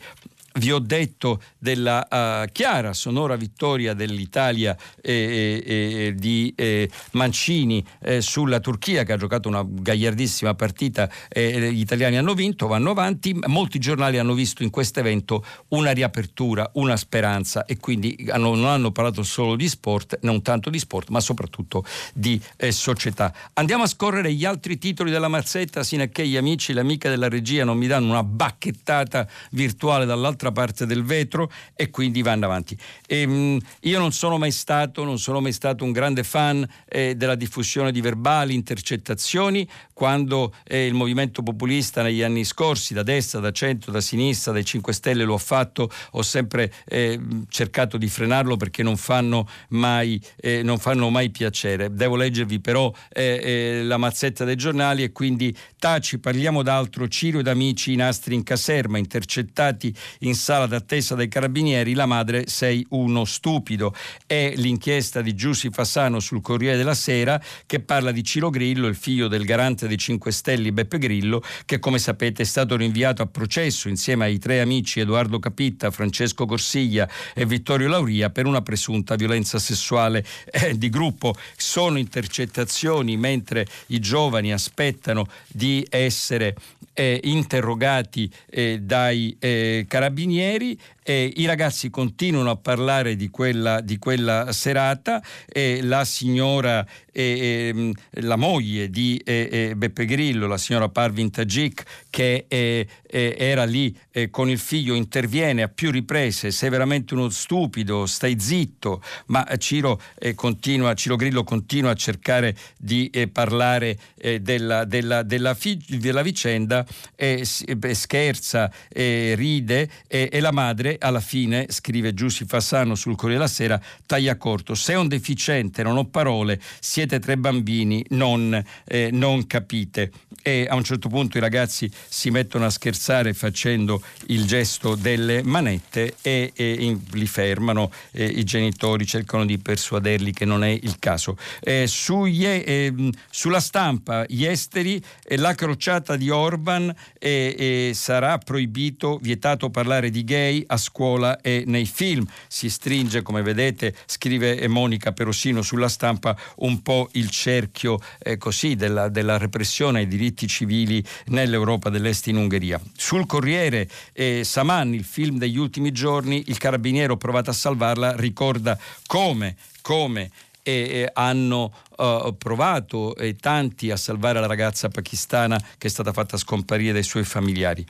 vi ho detto della uh, chiara, sonora vittoria dell'Italia eh, eh, di eh, Mancini eh, sulla Turchia che ha giocato una gagliardissima partita, gli italiani hanno vinto, vanno avanti, molti giornali hanno visto in questo evento una riapertura, una speranza e quindi hanno, non hanno parlato solo di sport, non tanto di sport, ma soprattutto di eh, società. Andiamo a scorrere gli altri titoli della mazzetta, sino a che gli amici le amiche della regia non mi danno una bacchettata virtuale dall'altra dall'altra parte del vetro e quindi vanno avanti. E, mh, io non sono mai stato, non sono mai stato un grande fan eh, della diffusione di verbali, intercettazioni, quando eh, il movimento populista negli anni scorsi, da destra, da centro, da sinistra, dai 5 Stelle lo ha fatto, ho sempre eh, cercato di frenarlo perché non fanno mai, eh, non fanno mai piacere. Devo leggervi però eh, eh, la mazzetta dei giornali e quindi taci, parliamo d'altro, Ciro ed amici i nastri in caserma, intercettati in sala d'attesa dei carabinieri, la madre sei uno stupido. È l'inchiesta di Giussi Fassano sul Corriere della Sera che parla di Ciro Grillo, il figlio del garante dei 5 Stelle Beppe Grillo, che come sapete è stato rinviato a processo insieme ai tre amici Edoardo Capitta, Francesco Corsiglia e Vittorio Lauria per una presunta violenza sessuale eh, di gruppo. Sono intercettazioni mentre i giovani aspettano di essere eh, interrogati eh, dai eh, carabinieri I ragazzi continuano a parlare di quella, di quella serata la signora, eh, eh, la moglie di eh, eh, Beppe Grillo, la signora Parvin Tajik, che era lì con il figlio, interviene a più riprese, sei veramente uno stupido, stai zitto, ma Ciro, continua, Ciro Grillo continua a cercare di parlare della, della, della, della, vicenda, scherza, ride e la madre alla fine, scrive Giussi Fassano sul Corriere della Sera, taglia corto, sei un deficiente, non ho parole, siete tre bambini, non, eh, non capite. E a un certo punto i ragazzi si mettono a scherzare facendo il gesto delle manette e, e in, li fermano, i genitori cercano di persuaderli che non è il caso. Eh, sugli, ehm, sulla stampa, gli esteri, la crociata di Orban sarà proibito, vietato parlare di gay, a scuola e nei film. Si stringe, come vedete, scrive Monica Perosino sulla stampa, un po' il cerchio eh, così della, della, repressione ai diritti civili nell'Europa dell'Est in Ungheria. Sul Corriere eh, Saman, il film degli ultimi giorni, il carabiniere provato a salvarla ricorda come come e hanno uh, provato eh, tanti a salvare la ragazza pakistana che è stata fatta scomparire dai suoi familiari.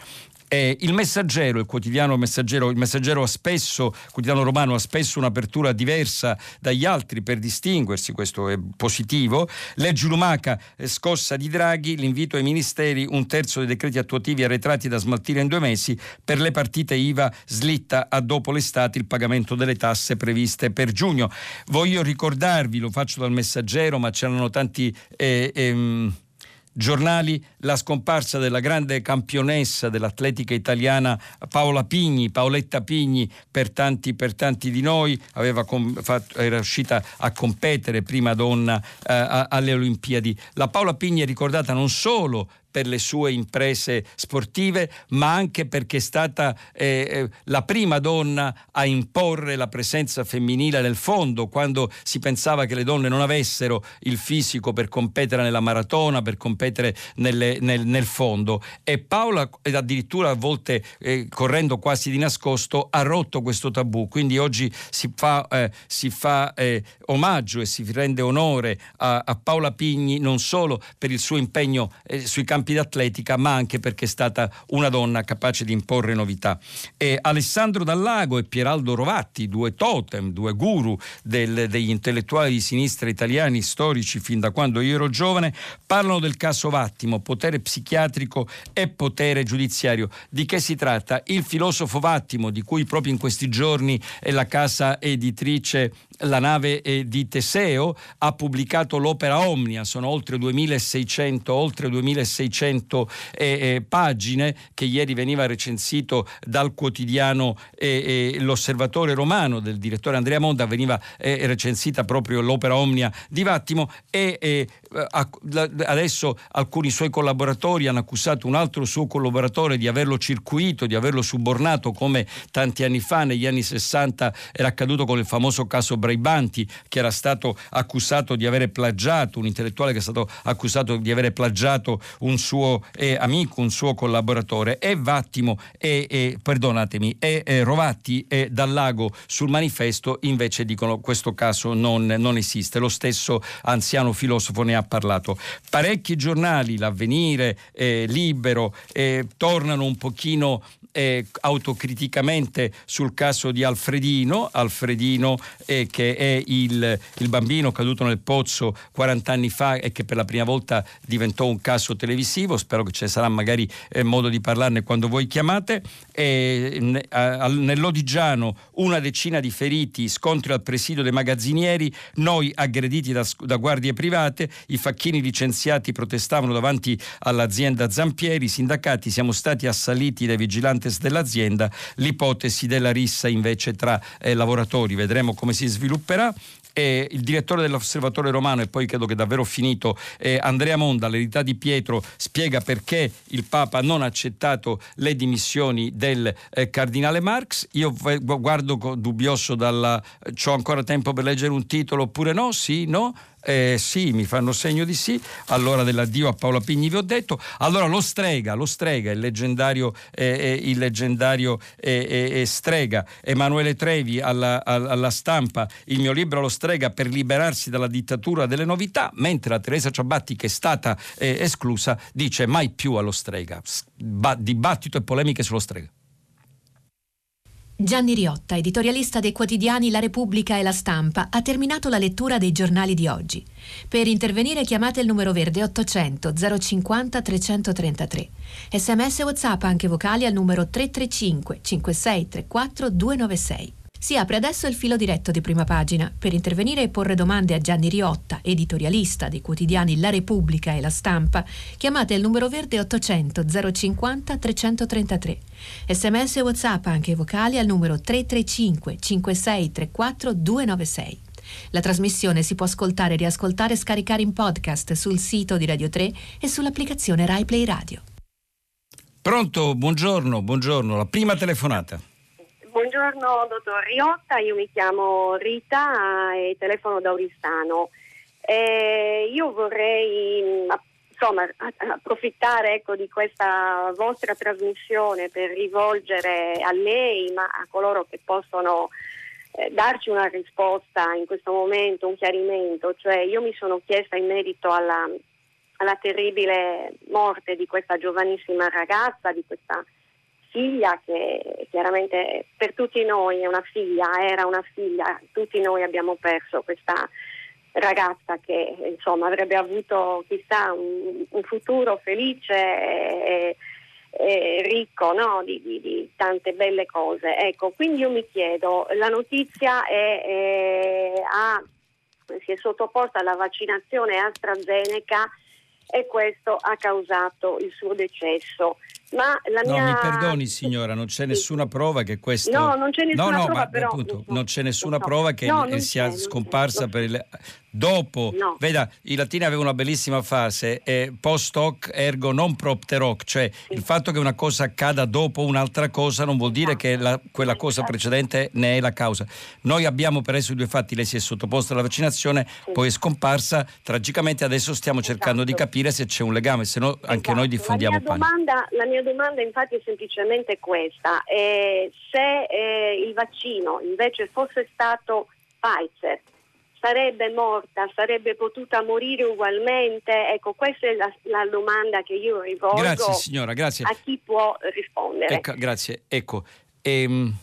Eh, il Messaggero, il quotidiano Messaggero, il Messaggero ha spesso, il quotidiano romano ha spesso un'apertura diversa dagli altri per distinguersi, questo è positivo. Leggi Lumaca, eh, scossa di Draghi, l'invito ai ministeri, un terzo dei decreti attuativi arretrati da smaltire in due mesi, per le partite IVA slitta a dopo l'estate il pagamento delle tasse previste per giugno. Voglio ricordarvi, lo faccio dal Messaggero, ma c'erano tanti... Eh, ehm, giornali la scomparsa della grande campionessa dell'atletica italiana Paola Pigni, Paoletta Pigni, per tanti, per tanti di noi, com- fatto, era riuscita a competere prima donna eh, alle Olimpiadi. La Paola Pigni è ricordata non solo per le sue imprese sportive, ma anche perché è stata eh, eh, la prima donna a imporre la presenza femminile nel fondo, quando si pensava che le donne non avessero il fisico per competere nella maratona, per competere nelle, nel, nel, fondo. E Paola, addirittura a volte eh, correndo quasi di nascosto, ha rotto questo tabù. Quindi oggi si fa, eh, si fa eh, omaggio e si rende onore a, a, Paola Pigni non solo per il suo impegno eh, sui campi d'atletica, ma anche perché è stata una donna capace di imporre novità. E Alessandro Dallago e Pieraldo Rovatti, due totem, due guru del, degli intellettuali di sinistra italiani storici fin da quando io ero giovane, parlano del caso Vattimo, potere psichiatrico e potere giudiziario. Di che si tratta? Il filosofo Vattimo, di cui proprio in questi giorni è la casa editrice la nave di Teseo ha pubblicato l'opera Omnia, sono oltre 2600, oltre 2600 eh, eh, pagine che ieri veniva recensito dal quotidiano eh, L'Osservatore Romano del direttore Andrea Monda, veniva eh, recensita proprio l'opera Omnia di Vattimo e eh, adesso alcuni suoi collaboratori hanno accusato un altro suo collaboratore di averlo circuito, di averlo subornato come tanti anni fa, negli anni 60 era accaduto con il famoso caso Braibanti, che era stato accusato di avere plagiato, un intellettuale che è stato accusato di avere plagiato un suo eh, amico, un suo collaboratore. E Vattimo e, e perdonatemi, e, e Rovatti e Dallago sul manifesto invece dicono questo caso non, non esiste. Lo stesso anziano filosofo ne ha parlato. Parecchi giornali, l'Avvenire, eh, Libero, eh, tornano un pochino eh, autocriticamente sul caso di Alfredino, Alfredino eh, che è il, il, bambino caduto nel pozzo 40 anni fa e che per la prima volta diventò un caso televisivo, spero che ne sarà magari eh, modo di parlarne quando voi chiamate. E, a, nell'Odigiano una decina di feriti, scontri al presidio dei magazzinieri, noi aggrediti da, da guardie private, i facchini licenziati protestavano davanti all'azienda Zampieri, i sindacati siamo stati assaliti dai vigilanti Comites dell'azienda, l'ipotesi della rissa invece tra eh, lavoratori. Vedremo come si svilupperà. Eh, il direttore dell'Osservatore Romano, e poi credo che davvero finito, eh, Andrea Monda, l'eredità di Pietro, spiega perché il Papa non ha accettato le dimissioni del eh, cardinale Marx. Io guardo dubbioso dalla... Ho ancora tempo per leggere un titolo oppure no? Sì? No? Eh, sì, mi fanno segno di sì. Allora dell'addio a Paola Pigni vi ho detto. Allora lo strega, lo strega, il leggendario, eh, eh il leggendario eh, eh, strega Emanuele Trevi alla, alla, stampa, il mio libro Lo strega per liberarsi dalla dittatura delle novità, mentre la Teresa Ciabatti che è stata esclusa dice mai più allo strega. dibattito e polemiche sullo strega. Gianni Riotta, editorialista dei quotidiani La Repubblica e La Stampa, ha terminato la lettura dei giornali di oggi. Per intervenire chiamate il numero verde 800 050 333. Sms e WhatsApp anche vocali al numero 335 5634 296. Si apre adesso il filo diretto di prima pagina. Per intervenire e porre domande a Gianni Riotta, editorialista dei quotidiani La Repubblica e La Stampa, chiamate il numero verde 800 050 333. Sms e WhatsApp anche vocali al numero 335 5634 296. La trasmissione si può ascoltare, riascoltare e scaricare in podcast sul sito di Radio 3 e sull'applicazione RaiPlay Radio. Pronto, buongiorno, buongiorno, la prima telefonata. Buongiorno dottor Riotta, io mi chiamo Rita e telefono da Oristano. Eh, io vorrei insomma, approfittare ecco, di questa vostra trasmissione per rivolgere a lei, ma a coloro che possono eh, darci una risposta in questo momento, un chiarimento. Cioè, io mi sono chiesta in merito alla, alla terribile morte di questa giovanissima ragazza, di questa figlia che chiaramente per tutti noi è una figlia, era una figlia, tutti noi abbiamo perso questa ragazza che insomma avrebbe avuto chissà un, un futuro felice e, e ricco no? di, di, di, tante belle cose. Ecco, quindi io mi chiedo, la notizia è, è, ha, si è sottoposta alla vaccinazione AstraZeneca e questo ha causato il suo decesso. Ma la no, mia... mi perdoni signora, non c'è nessuna prova che questo... No, non c'è nessuna no, no, prova ma, però... Appunto, non c'è nessuna so. prova che no, sia scomparsa per il... Dopo, no. veda, i latini avevano una bellissima frase, eh, post hoc ergo non propter hoc, cioè sì. il fatto che una cosa accada dopo un'altra cosa non vuol dire che la, quella cosa precedente ne è la causa. Noi abbiamo per adesso i due fatti, lei si è sottoposta alla vaccinazione, sì. poi è scomparsa, tragicamente adesso stiamo cercando esatto. di capire se c'è un legame, se no anche esatto. noi diffondiamo la mia, domanda, la mia domanda infatti è semplicemente questa, eh, se eh, il vaccino invece fosse stato Pfizer, sarebbe morta, sarebbe potuta morire ugualmente? Ecco, questa è la, la domanda che io rivolgo grazie, signora, grazie. a chi può rispondere. Ecco, grazie, ecco. Ehm,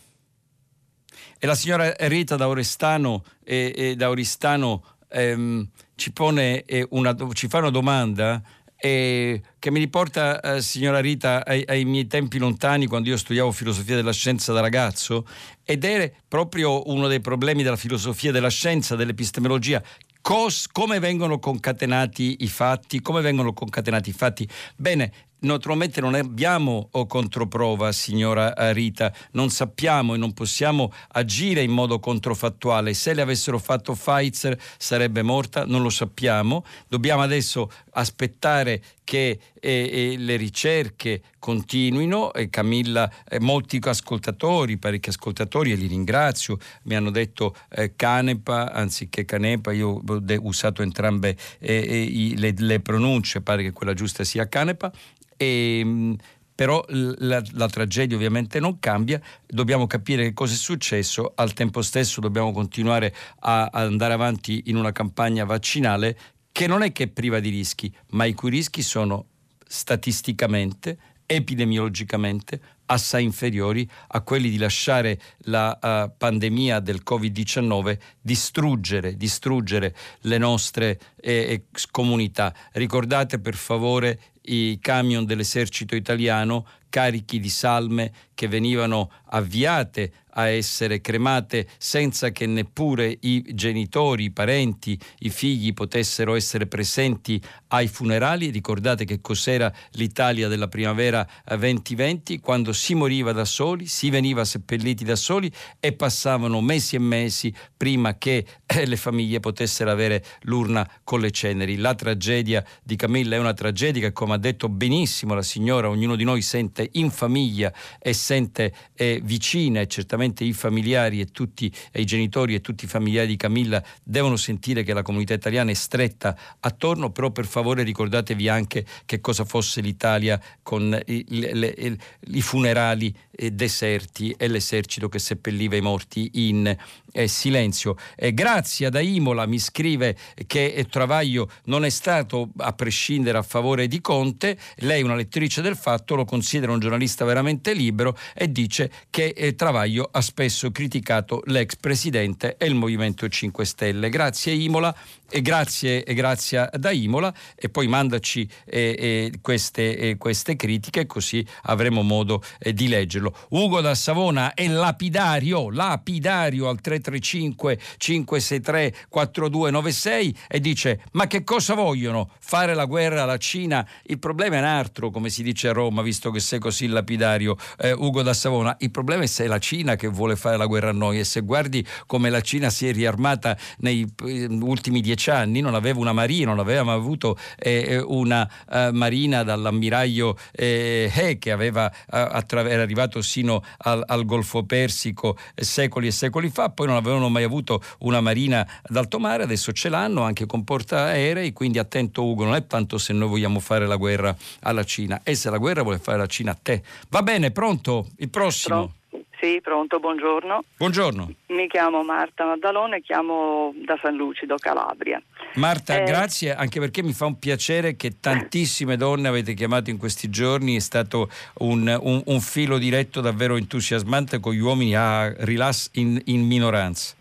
e la signora Rita da Oristano, eh, eh, da Oristano ehm, ci, pone, eh, una, ci fa una domanda e che mi riporta, eh, signora Rita, ai, ai, miei tempi lontani quando io studiavo filosofia della scienza da ragazzo ed è proprio uno dei problemi della filosofia della scienza, dell'epistemologia. Cos, come vengono concatenati i fatti? Come vengono concatenati i fatti? Bene, naturalmente non abbiamo controprova, signora eh, Rita, non sappiamo e non possiamo agire in modo controfattuale. Se le avessero fatto Pfizer sarebbe morta, non lo sappiamo. Dobbiamo adesso aspettare che eh, eh, le ricerche continuino e Camilla, eh, molti ascoltatori, parecchi ascoltatori e li ringrazio, mi hanno detto eh, Canepa anziché Canepa, io ho usato entrambe eh, le, le pronunce, pare che quella giusta sia Canepa e, ehm, però la, la, tragedia ovviamente non cambia, dobbiamo capire che cosa è successo, al tempo stesso dobbiamo continuare a, a, andare avanti in una campagna vaccinale che non è che è priva di rischi, ma i cui rischi sono statisticamente, epidemiologicamente assai inferiori a quelli di lasciare la uh, pandemia del Covid-19 distruggere, distruggere le nostre eh, comunità. Ricordate per favore i camion dell'esercito italiano carichi di salme che venivano avviate a essere cremate senza che neppure i genitori, i parenti, i figli potessero essere presenti ai funerali. Ricordate che cos'era l'Italia della primavera 2020, quando si moriva da soli, si veniva seppelliti da soli e passavano mesi e mesi prima che eh, le famiglie potessero avere l'urna con le ceneri. La tragedia di Camilla è una tragedia che, come ha detto benissimo la signora, ognuno di noi sente in famiglia e sente eh, vicina e certamente i familiari e tutti e i genitori e tutti i familiari di Camilla devono sentire che la comunità italiana è stretta attorno, però per favore ricordatevi anche che cosa fosse l'Italia con i, le, le, i funerali eh, deserti e l'esercito che seppelliva i morti in eh, silenzio. Eh, Grazia da Imola mi scrive che eh, Travaglio non è stato a prescindere a favore di Conte, lei una lettrice del fatto, lo considera un giornalista veramente libero e dice che eh, Travaglio ha spesso criticato l'ex presidente e il Movimento 5 Stelle. Grazie Imola e grazie, e grazie da Imola e poi mandaci eh, eh, queste, eh, queste, critiche così avremo modo eh, di leggerlo. Ugo da Savona è lapidario, lapidario al 335 563 4296 e dice ma che cosa vogliono? Fare la guerra alla Cina? Il problema è un altro come si dice a Roma visto che sei così lapidario eh, Ugo da Savona. Il problema è se è la Cina che vuole fare la guerra a noi e se guardi come la Cina si è riarmata nei eh, ultimi dieci dieci anni non aveva una marina, non aveva mai avuto eh, eh una uh, marina dall'ammiraglio eh, He che aveva, attra- era arrivato sino al, al Golfo Persico eh, secoli e secoli fa, poi non avevano mai avuto una marina d'alto mare, adesso ce l'hanno anche con portaerei, quindi attento Ugo, non è tanto se noi vogliamo fare la guerra alla Cina, è se la guerra vuole fare la Cina a te. Va bene, pronto? Il prossimo. Pronto. Sì, pronto, buongiorno. Buongiorno. Mi chiamo Marta Maddalone, chiamo da San Lucido, Calabria. Marta, eh, grazie, anche perché mi fa un piacere che tantissime donne avete chiamato in questi giorni, è stato un, un, un filo diretto davvero entusiasmante con gli uomini a rilass in, in minoranza.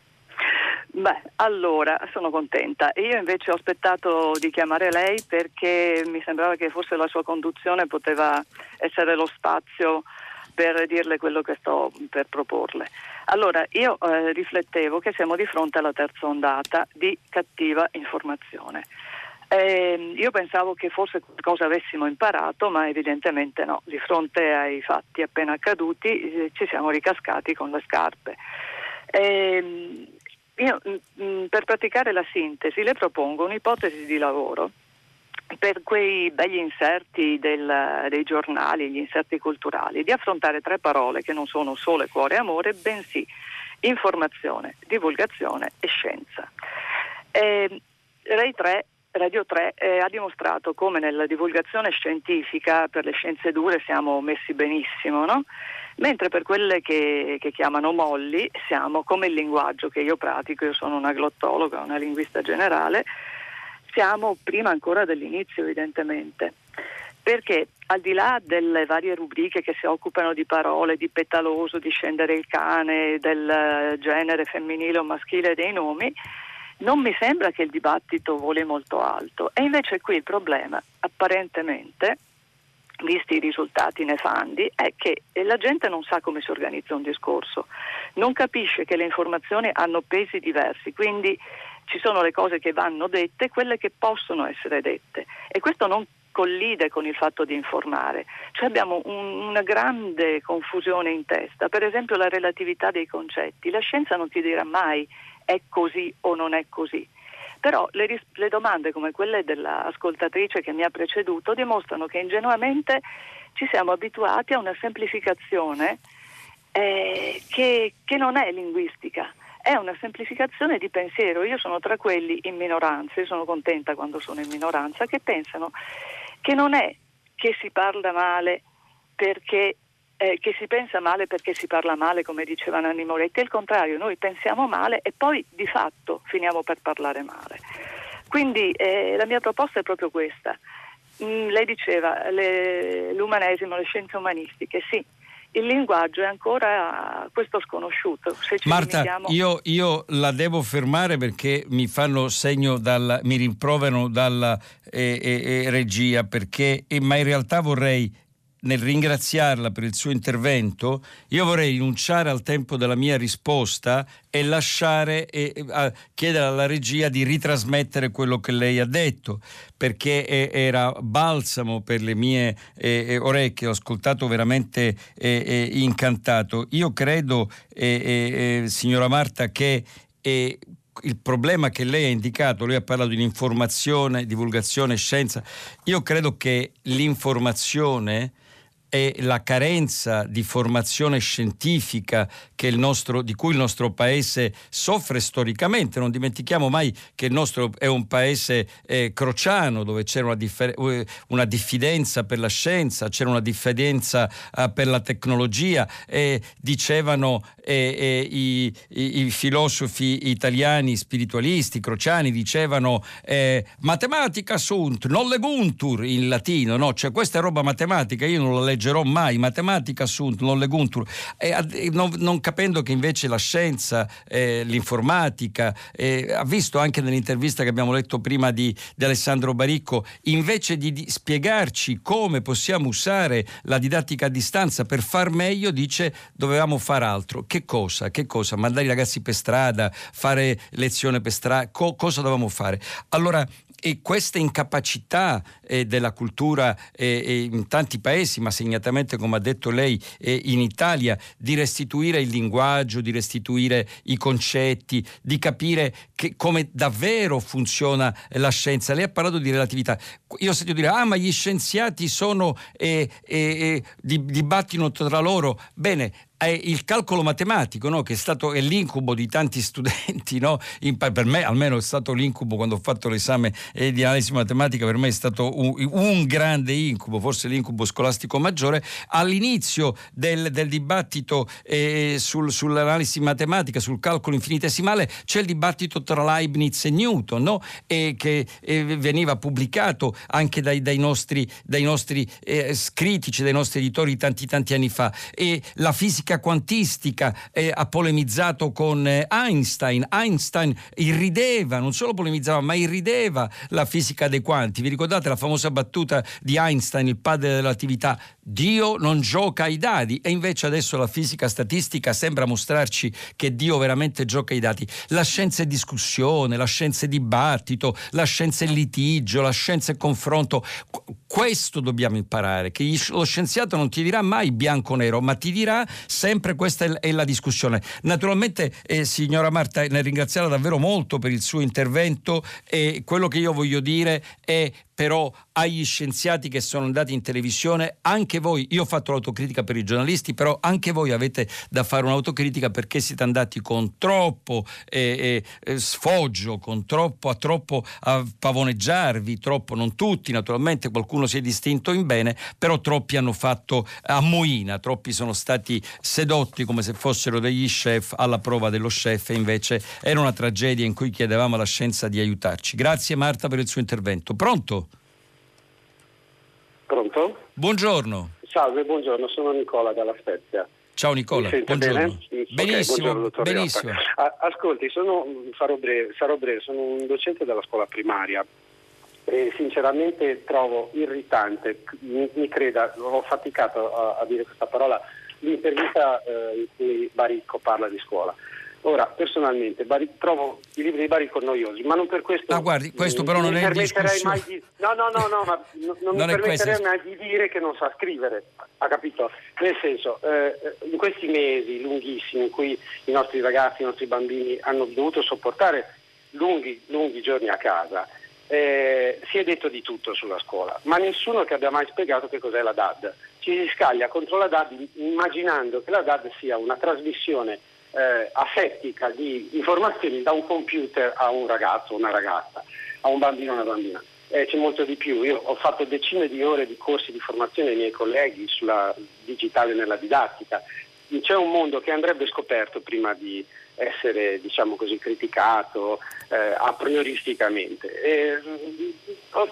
Beh, allora sono contenta. Io invece ho aspettato di chiamare lei perché mi sembrava che forse la sua conduzione poteva essere lo spazio per dirle quello che sto per proporle. Allora, io eh, riflettevo che siamo di fronte alla terza ondata di cattiva informazione. Eh, io pensavo che forse qualcosa avessimo imparato, ma evidentemente no. Di fronte ai fatti appena accaduti eh, ci siamo ricascati con le scarpe. Eh, io, mh, mm, per praticare la sintesi le propongo un'ipotesi di lavoro per quei begli inserti del, dei giornali, gli inserti culturali, di affrontare tre parole che non sono sole, cuore e amore, bensì informazione, divulgazione e scienza. Eh, Rai 3 Radio 3 eh, ha dimostrato come nella divulgazione scientifica per le scienze dure siamo messi benissimo, no? mentre per quelle che, che, chiamano molli siamo come il linguaggio che io pratico, io sono una glottologa, una linguista generale, siamo prima ancora dell'inizio evidentemente, perché al di là delle varie rubriche che si occupano di parole, di petaloso, di scendere il cane, del genere femminile o maschile dei nomi, non mi sembra che il dibattito voli molto alto. E invece qui il problema apparentemente visti i risultati nefandi, è che la gente non sa come si organizza un discorso, non capisce che le informazioni hanno pesi diversi, quindi ci sono le cose che vanno dette e quelle che possono essere dette. E questo non collide con il fatto di informare, cioè abbiamo un, una grande confusione in testa, per esempio la relatività dei concetti, la scienza non ti dirà mai è così o non è così. Però le, le domande come quelle dell'ascoltatrice che mi ha preceduto dimostrano che ingenuamente ci siamo abituati a una semplificazione eh, che, che non è linguistica è una semplificazione di pensiero. Io sono tra quelli in minoranza, io sono contenta quando sono in minoranza, che pensano che non è che si parla male perché eh, che si pensa male perché si parla male, come diceva Nanni Moretti, è il contrario, noi pensiamo male e poi di fatto finiamo per parlare male. Quindi eh, la mia proposta è proprio questa. Mm, lei diceva le, l'umanesimo, le scienze umanistiche, sì, il linguaggio è ancora questo sconosciuto. Marta, limitiamo... io, io, la devo fermare perché mi fanno segno, dalla, mi rimproverano dalla eh, eh, regia, perché, eh, ma in realtà vorrei nel ringraziarla per il suo intervento, io vorrei rinunciare al tempo della mia risposta e lasciare e, e chiedere alla regia di ritrasmettere quello che lei ha detto, perché è, era balsamo per le mie eh, orecchie, ho ascoltato veramente eh, incantato. Io credo, eh, signora Marta, che il problema che lei ha indicato, lei ha parlato di informazione, divulgazione, scienza, io credo che l'informazione e la carenza di formazione scientifica nostro, di cui il nostro paese soffre storicamente. Non dimentichiamo mai che il nostro è un paese eh, crociano dove c'era una, differ- eh, una, diffidenza per la scienza, c'era una diffidenza eh, per la tecnologia e dicevano eh, i, i, i, filosofi italiani spiritualisti crociani dicevano eh, matematica sunt, non leguntur in latino, no? cioè questa è roba matematica, io non la leggo leggerò mai matematica sunt, non leguntur, e, non, non, capendo che invece la scienza, eh, l'informatica, eh, ha visto anche nell'intervista che abbiamo letto prima di, di Alessandro Baricco, invece di, di, spiegarci come possiamo usare la didattica a distanza per far meglio, dice dovevamo fare altro. Che cosa? Che cosa? Mandare i ragazzi per strada, fare lezione per strada, co- cosa dovevamo fare? Allora, e questa incapacità eh, della cultura in tanti paesi, ma segnatamente, come ha detto lei, in Italia, di restituire il linguaggio, di restituire i concetti, di capire che, come davvero funziona la scienza. Lei ha parlato di relatività. Io ho sentito dire, ah, ma gli scienziati sono, eh, eh, dibattono tra loro. Bene, il calcolo matematico, no? che è stato è l'incubo di tanti *laughs* studenti, no? In, per me almeno è stato l'incubo quando ho fatto l'esame eh, di analisi matematica, per me è stato un, un, grande incubo, forse l'incubo scolastico maggiore. All'inizio del, del dibattito eh, sul, sull'analisi matematica, sul calcolo infinitesimale, c'è il dibattito tra Leibniz e Newton, no? e che eh, veniva pubblicato anche dai, dai nostri, dai nostri eh, critici, dai nostri editori tanti tanti anni fa. E la fisica fisica quantistica eh, ha polemizzato con eh, Einstein. Einstein irrideva, non solo polemizzava, ma irrideva la fisica dei quanti. Vi ricordate la famosa battuta di Einstein, il padre della relatività? Dio non gioca ai dadi e invece adesso la fisica statistica sembra mostrarci che Dio veramente gioca ai dati. La scienza è discussione, la scienza è dibattito, la scienza è litigio, la scienza è confronto. Questo dobbiamo imparare, che lo scienziato non ti dirà mai bianco-nero, ma ti dirà sempre questa è la discussione. Naturalmente, eh, signora Marta, nel ringraziarla davvero molto per il suo intervento e quello che io voglio dire è però agli scienziati che sono andati in televisione, anche voi, io ho fatto l'autocritica per i giornalisti, però anche voi avete da fare un'autocritica perché siete andati con troppo eh, eh, sfoggio, con troppo a troppo a pavoneggiarvi, troppo, non tutti naturalmente, qualcuno si è distinto in bene, però troppi hanno fatto a moina, troppi sono stati sedotti come se fossero degli chef alla prova dello chef e invece era una tragedia in cui chiedevamo alla scienza di aiutarci. Grazie Marta per il suo intervento. Pronto? Pronto? Buongiorno. Salve, buongiorno, sono Nicola dalla Spezia. Ciao Nicola, buongiorno. Bene? Benissimo, okay, buongiorno, benissimo. Ascolti, sono, breve, sarò breve, sono un docente della scuola primaria e sinceramente trovo irritante, mi, mi creda, ho faticato a, a, dire questa parola, l'intervista eh, in cui Baricco parla di scuola. Ora, personalmente, Bari, trovo i libri di Barico noiosi, ma non per questo. Ah, guardi, questo però non è discussione. Di, no, no, no, no, ma *laughs* non, non, non mi permetterei mai di dire che non sa scrivere, ha capito? Nel senso, eh, in questi mesi lunghissimi in cui i nostri ragazzi, i nostri bambini hanno dovuto sopportare lunghi, lunghi giorni a casa, eh, si è detto di tutto sulla scuola, ma nessuno che abbia mai spiegato che cos'è la DAD. Ci si scaglia contro la DAD immaginando che la DAD sia una trasmissione eh, asettica di informazioni da un computer a un ragazzo, una ragazza, a un bambino o una bambina. Eh, c'è molto di più. Io ho fatto decine di ore di corsi di formazione ai miei colleghi sulla digitale nella didattica. C'è un mondo che andrebbe scoperto prima di essere diciamo così, criticato eh, a prioristicamente. E,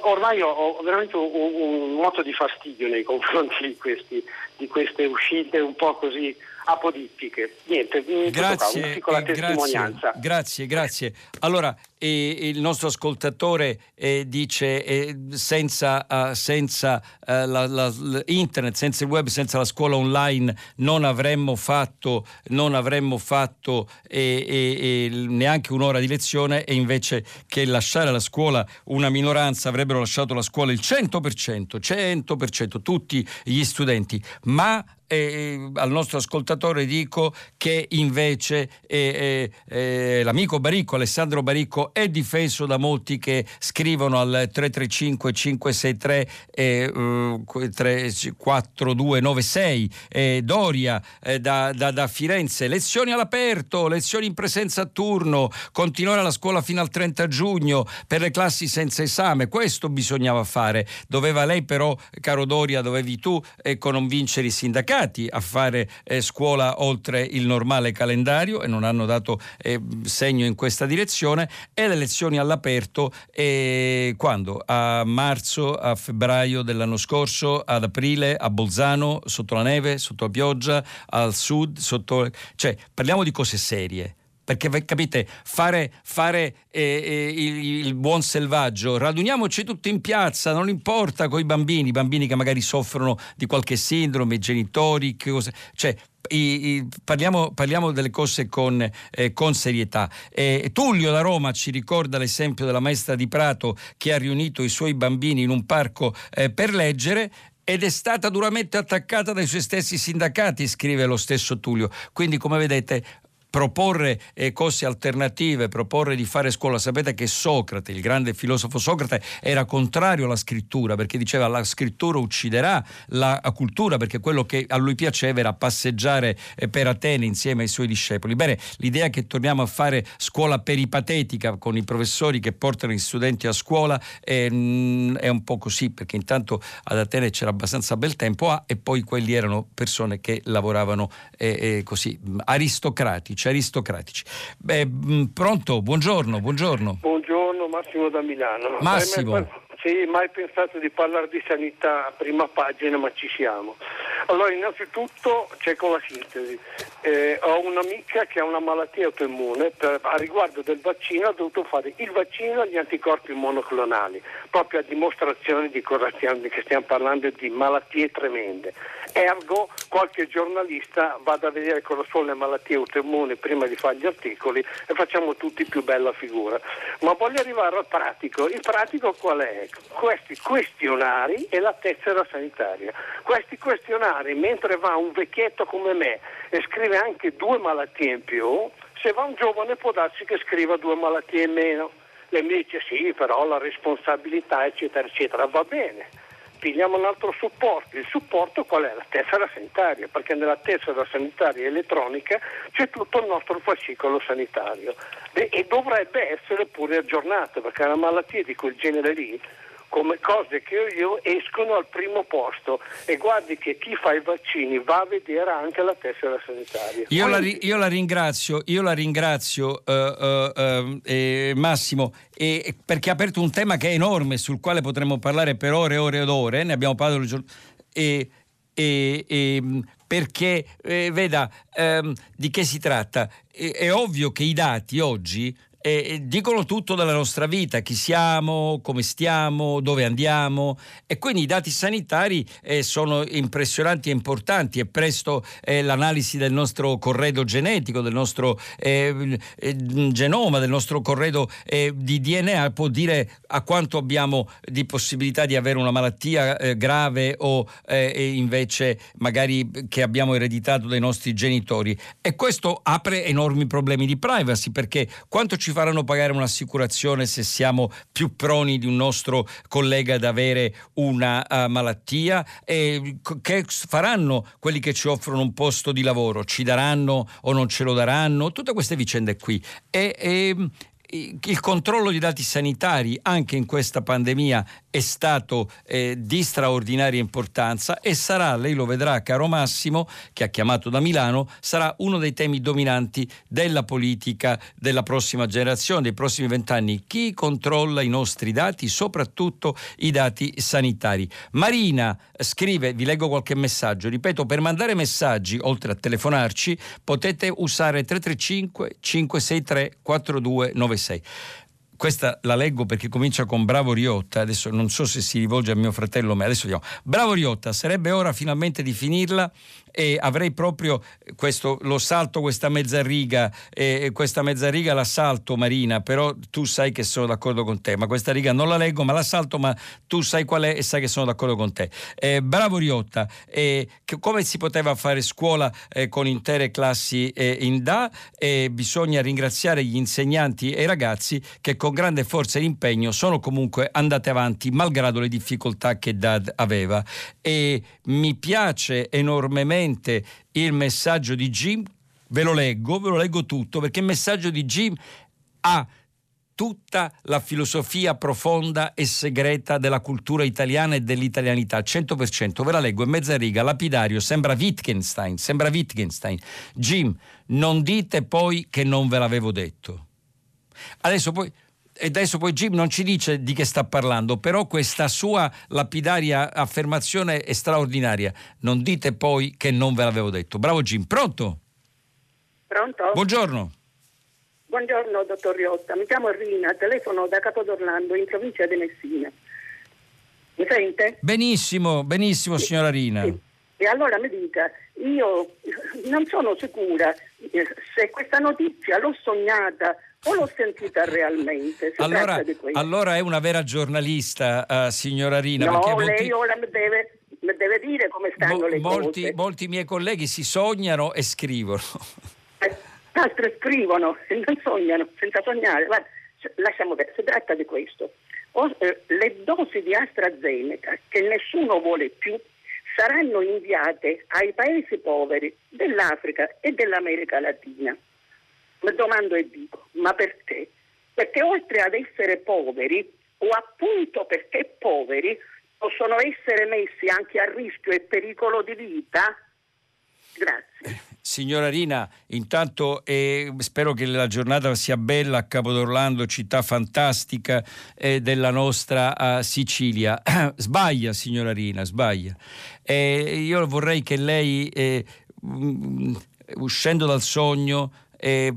ormai ho, ho veramente un, un, moto di fastidio nei *laughs* confronti di, questi, di queste uscite un po' così apodittiche. Niente, grazie, una piccola testimonianza. Grazie, grazie. Allora, eh, il nostro ascoltatore eh, dice eh, senza, uh, senza uh, la, la, internet, senza il web, senza la scuola online non avremmo fatto, non avremmo fatto neanche un'ora di lezione e invece che lasciare la scuola una minoranza avrebbero lasciato la scuola il 100%, 100%, tutti gli studenti. Ma eh, al nostro ascoltatore dico che invece eh, eh, l'amico Baricco, Alessandro Baricco, è difeso da molti che scrivono al 335 563 4296. Doria eh, da, da, da, Firenze, lezioni all'aperto, lezioni in presenza a turno, continuare la scuola fino al 30 giugno per le classi senza esame. Questo bisognava fare. Doveva lei però, caro Doria, dovevi tu eh, convincere i sindacati obbligati a fare eh, scuola oltre il normale calendario e non hanno dato eh, segno in questa direzione e le lezioni all'aperto eh, quando? A marzo, a febbraio dell'anno scorso, ad aprile, a Bolzano, sotto la neve, sotto la pioggia, al sud, sotto... cioè parliamo di cose serie perché capite, fare, fare eh, eh, il, il, buon selvaggio, raduniamoci tutti in piazza, non importa con i bambini, i bambini che magari soffrono di qualche sindrome, i genitori, cose, cioè i, i, parliamo, parliamo, delle cose con, eh, con serietà. Eh, Tullio da Roma ci ricorda l'esempio della maestra di Prato che ha riunito i suoi bambini in un parco eh, per leggere ed è stata duramente attaccata dai suoi stessi sindacati, scrive lo stesso Tullio. Quindi, come vedete, proporre eh, cose alternative, proporre di fare scuola. Sapete che Socrate, il grande filosofo Socrate, era contrario alla scrittura perché diceva la scrittura ucciderà la cultura perché quello che a lui piaceva era passeggiare eh, per Atene insieme ai suoi discepoli. Bene, l'idea che torniamo a fare scuola peripatetica con i professori che portano gli studenti a scuola è, mm, è un po' così perché intanto ad Atene c'era abbastanza bel tempo ah, e poi quelli erano persone che lavoravano eh, eh così aristocratici politici, aristocratici. Beh, mm, pronto? Buongiorno, buongiorno. Buongiorno, Massimo da Milano. Massimo. Sì, mai pensato di parlare di sanità a prima pagina, ma ci siamo. Allora, innanzitutto c'è con la sintesi. Eh, ho un'amica che ha una malattia autoimmune, per, a riguardo del vaccino ha dovuto fare il vaccino e gli anticorpi monoclonali, proprio a dimostrazione di cosa stiamo, che stiamo parlando di malattie tremende. Ergo, qualche giornalista vada a vedere cosa sono le malattie autoimmuni prima di fare gli articoli e facciamo tutti più bella figura. Ma voglio arrivare al pratico. Il pratico qual è? Questi questionari e la tessera sanitaria. Questi questionari, mentre va un vecchietto come me e scrive anche due malattie in più, se va un giovane può darsi che scriva due malattie in meno. Lei mi dice sì, però la responsabilità, eccetera, eccetera, va bene pigliamo un altro supporto. Il supporto qual è? La tessera sanitaria, perché nella tessera sanitaria elettronica c'è tutto il nostro fascicolo sanitario e, e dovrebbe essere pure aggiornato, perché una malattia di quel genere lì come cose che ho io escono al primo posto e guardi che chi fa i vaccini va a vedere anche la tessera sanitaria. Io, la, io la, ringrazio, io la ringrazio uh, uh, uh, eh, Massimo eh, perché ha aperto un tema che è enorme sul quale potremmo parlare per ore e ore ed ore, ne abbiamo parlato giorno... E, e, e, perché eh, veda ehm, di che si tratta. È, è ovvio che i dati oggi eh, dicono tutto della nostra vita, chi siamo, come stiamo, dove andiamo. E quindi i dati sanitari eh, sono impressionanti e importanti. E presto eh, l'analisi del nostro corredo genetico, del nostro eh, eh, genoma, del nostro corredo eh, di DNA può dire a quanto abbiamo di possibilità di avere una malattia grave o invece magari che abbiamo ereditato dai nostri genitori. E questo apre enormi problemi di privacy perché quanto ci ci faranno pagare un'assicurazione se siamo più proni di un nostro collega ad avere una uh, malattia? E che faranno quelli che ci offrono un posto di lavoro? Ci daranno o non ce lo daranno? Tutte queste vicende qui. E, e, il controllo di dati sanitari anche in questa pandemia è stato eh, di straordinaria importanza e sarà, lei lo vedrà caro Massimo, che ha chiamato da Milano, sarà uno dei temi dominanti della politica della prossima generazione, dei prossimi vent'anni. Chi controlla i nostri dati, soprattutto i dati sanitari? Marina scrive, vi leggo qualche messaggio, ripeto, per mandare messaggi, oltre a telefonarci, potete usare 335 563 4296 questa la leggo perché comincia con Bravo Riotta, adesso non so se si rivolge a mio fratello, ma adesso vediamo. Bravo Riotta, sarebbe ora finalmente di finirla e avrei proprio questo, lo salto questa mezza riga e questa mezza riga la salto Marina però tu sai che sono d'accordo con te ma questa riga non la leggo ma la salto ma tu sai qual è e sai che sono d'accordo con te. Eh, bravo Riotta eh, come si poteva fare scuola eh, con intere classi eh, in DA? Bisogna ringraziare gli insegnanti e i ragazzi che con grande forza e impegno sono comunque andati avanti malgrado le difficoltà che DAD aveva. E mi piace enormemente brevemente il messaggio di Jim, ve lo leggo, ve lo leggo tutto, perché il messaggio di Jim ha tutta la filosofia profonda e segreta della cultura italiana e dell'italianità, 100%. Ve la leggo, in mezza riga, lapidario, sembra Wittgenstein, sembra Wittgenstein. Jim, non dite poi che non ve l'avevo detto. Adesso poi e adesso poi Jim non ci dice di che sta parlando, però questa sua lapidaria affermazione è straordinaria. Non dite poi che non ve l'avevo detto. Bravo Jim, pronto? Pronto? Buongiorno. Buongiorno dottor Riotta, mi chiamo Rina, telefono da Capodorlando in provincia di Messina. Mi sente? Benissimo, benissimo signora Rina. Sì. E allora mi dica, io non sono sicura se questa notizia l'ho sognata o l'ho sentita realmente. Allora, allora, è una vera giornalista, uh, signora Rina. No, perché lei molti... ora mi deve, mi deve, dire come stanno Mo- le molti, cose. Molti miei colleghi si sognano e scrivono. Eh, altri scrivono e non sognano, senza sognare. Guarda, lasciamo vedere, si tratta di questo. O, eh, le dosi di AstraZeneca che nessuno vuole più saranno inviate ai paesi poveri dell'Africa e dell'America Latina. Mi domando e dico, ma perché? Perché oltre ad essere poveri, o appunto perché poveri, possono essere messi anche a rischio e pericolo di vita? Grazie. Signora Rina, intanto eh, spero che la giornata sia bella a Capodorlando, città fantastica eh, della nostra uh, Sicilia. *clears throat* sbaglia, signora Rina, sbaglia. Eh, io vorrei che lei, eh, mm, uscendo dal sogno, eh,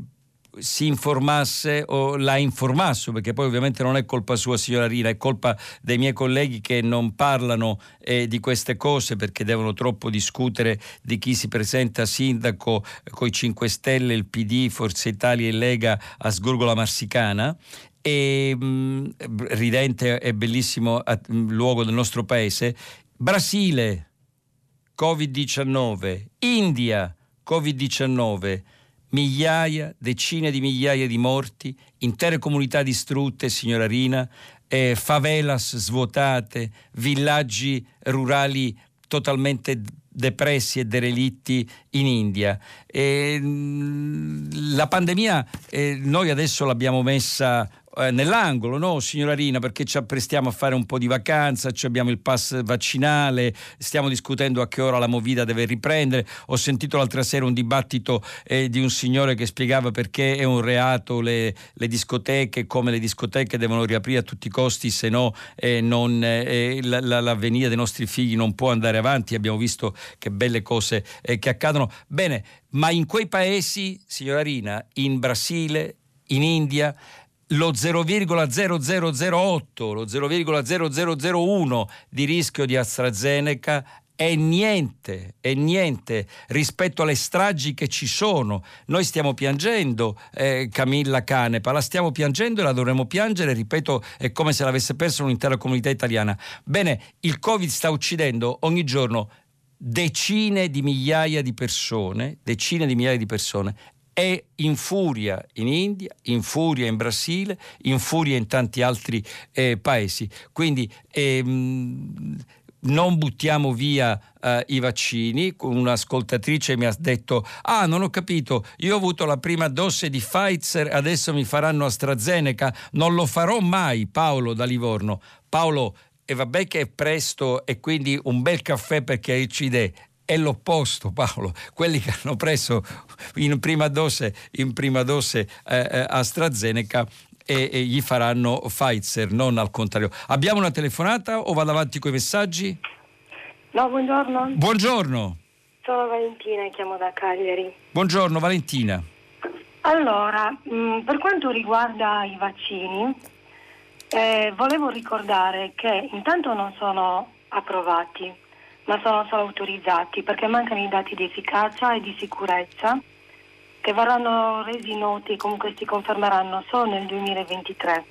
si informasse o la informasse, perché poi ovviamente non è colpa sua signora Rina, è colpa dei miei colleghi che non parlano eh, di queste cose perché devono troppo discutere di chi si presenta sindaco con i 5 Stelle, il PD, Forza Italia e Lega a Sgurgola Marsicana. E mh, mm, ridente e bellissimo mm, luogo del nostro paese, Brasile, Covid-19, India, Covid-19 migliaia, decine di migliaia di morti, intere comunità distrutte, signora Rina, eh, favelas svuotate, villaggi rurali totalmente depressi e derelitti in India. E, la pandemia eh, noi adesso l'abbiamo messa eh, nell'angolo, no, signora Rina, perché ci apprestiamo a fare un po' di vacanza, abbiamo il pass vaccinale, stiamo discutendo a che ora la movida deve riprendere. Ho sentito l'altra sera un dibattito eh, di un signore che spiegava perché è un reato le, le, discoteche, come le discoteche devono riaprire a tutti i costi, se no eh, non, eh, la, la, l'avvenire dei nostri figli non può andare avanti. Abbiamo visto che belle cose eh, che accadono. Bene, ma in quei paesi, signora Rina, in Brasile, in India, lo 0,0008, lo 0,0001 di rischio di AstraZeneca è niente, è niente rispetto alle stragi che ci sono. Noi stiamo piangendo eh, Camilla Canepa, la stiamo piangendo e la dovremo piangere, ripeto, è come se l'avesse persa un'intera comunità italiana. Bene, il Covid sta uccidendo ogni giorno decine di migliaia di persone, decine di migliaia di persone è in furia in India, in furia in Brasile, in furia in tanti altri eh, paesi. Quindi ehm, non buttiamo via uh, i vaccini. Un'ascoltatrice mi ha detto: Ah, non ho capito, io ho avuto la prima dose di Pfizer, adesso mi faranno AstraZeneca. Non lo farò mai, Paolo da Livorno. Paolo, e vabbè che è presto e quindi un bel caffè per chiarirci idee è l'opposto Paolo, quelli che hanno preso in prima dose, in prima dose eh, eh, AstraZeneca e, e, gli faranno Pfizer, non al contrario. Abbiamo una telefonata o vado avanti con i messaggi? No, buongiorno. Buongiorno. Sono Valentina e chiamo da Cagliari. Buongiorno Valentina. Allora, mh, mm, per quanto riguarda i vaccini, eh, volevo ricordare che intanto non sono approvati ma sono solo autorizzati perché mancano i dati di efficacia e di sicurezza che verranno resi noti e comunque si confermeranno solo nel 2023.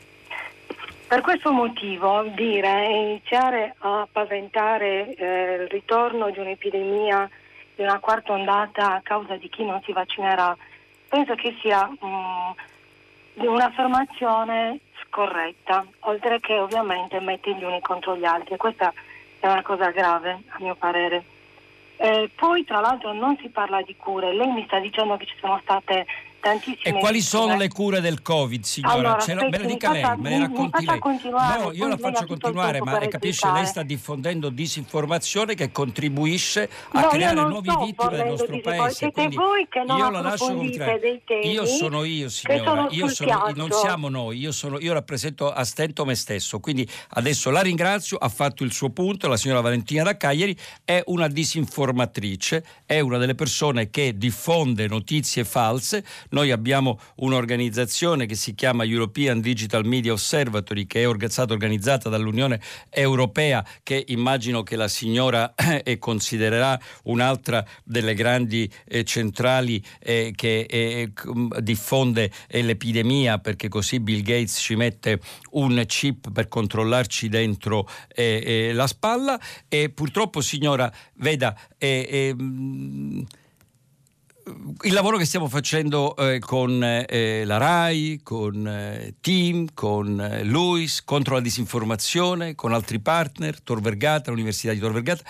Per questo motivo dire e iniziare a paventare eh, il ritorno di un'epidemia, di una quarta ondata a causa di chi non si vaccinerà, penso che sia um, un'affermazione scorretta, oltre che ovviamente mette gli uni contro gli altri. Questa è una cosa grave a mio parere. Eh, poi tra l'altro non si parla di cure, lei mi sta dicendo che ci sono state tantissime. E quali sono le cure del Covid, signora? Allora, Ce me le dica lei, me le racconti lei. No, io la faccio continuare, ma capisce, lei sta diffondendo disinformazione che contribuisce a no, creare nuovi vittime del nostro paese. Siete voi che non io la lascio dei temi Io sono io, signora. Io sono, non siamo noi, io, sono, io rappresento a stento me stesso. Quindi adesso la ringrazio, ha fatto il suo punto, la signora Valentina da Cagliari è una disinformatrice, è una delle persone che diffonde notizie false Noi abbiamo un'organizzazione che si chiama European Digital Media Observatory che è stata organizzata dall'Unione Europea che immagino che la signora eh, considererà un'altra delle grandi eh, centrali eh, che eh, diffonde l'epidemia perché così Bill Gates ci mette un chip per controllarci dentro eh, la spalla. E purtroppo signora veda il lavoro che stiamo facendo eh, con eh, la RAI, con eh, Team, con eh, Luis, contro la disinformazione, con altri partner, Tor Vergata, l'Università di Tor Vergata,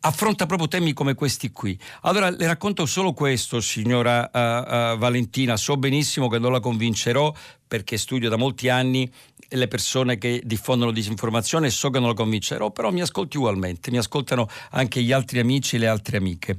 affronta proprio temi come questi qui. Allora le racconto solo questo, signora uh, uh, Valentina, so benissimo che non la convincerò perché studio da molti anni le persone che diffondono disinformazione e so che non la convincerò, però mi ascolti ugualmente, mi ascoltano anche gli altri amici e le altre amiche.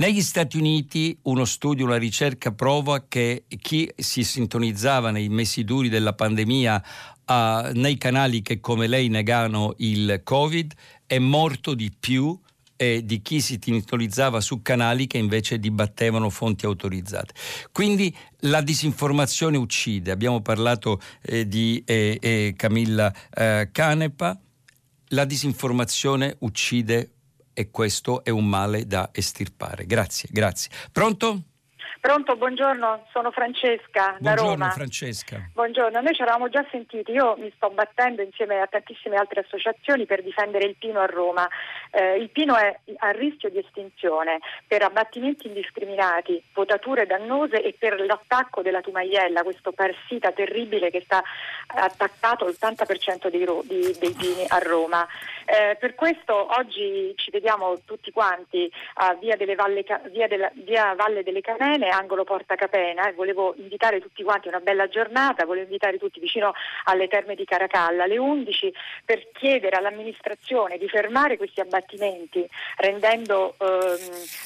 Negli Stati Uniti uno studio, una ricerca prova che chi si sintonizzava nei mesi duri della pandemia uh, nei canali che come lei negano il Covid è morto di più eh, di chi si titolizzava su canali che invece dibattevano fonti autorizzate. Quindi la disinformazione uccide. Abbiamo parlato eh, di eh, eh Camilla eh, Canepa. La disinformazione uccide e questo è un male da estirpare. Grazie, grazie. Pronto? Pronto, buongiorno, sono Francesca da buongiorno, Roma. Francesca. Buongiorno, noi ci eravamo già sentiti, io mi sto battendo insieme a tantissime altre associazioni per difendere il pino a Roma. Eh, il pino è a rischio di estinzione per abbattimenti indiscriminati, potature dannose e per l'attacco della tumaiella, questo parassita terribile che sta attaccato l'80% dei, dei, dei pini a Roma. Eh, per questo oggi ci vediamo tutti quanti a Via, Valle, via, della, via Valle delle Canene, angolo Porta Capena e volevo invitare tutti quanti una bella giornata, volevo invitare tutti vicino alle terme di Caracalla alle 11 per chiedere all'amministrazione di fermare questi abbattimenti rendendo ehm,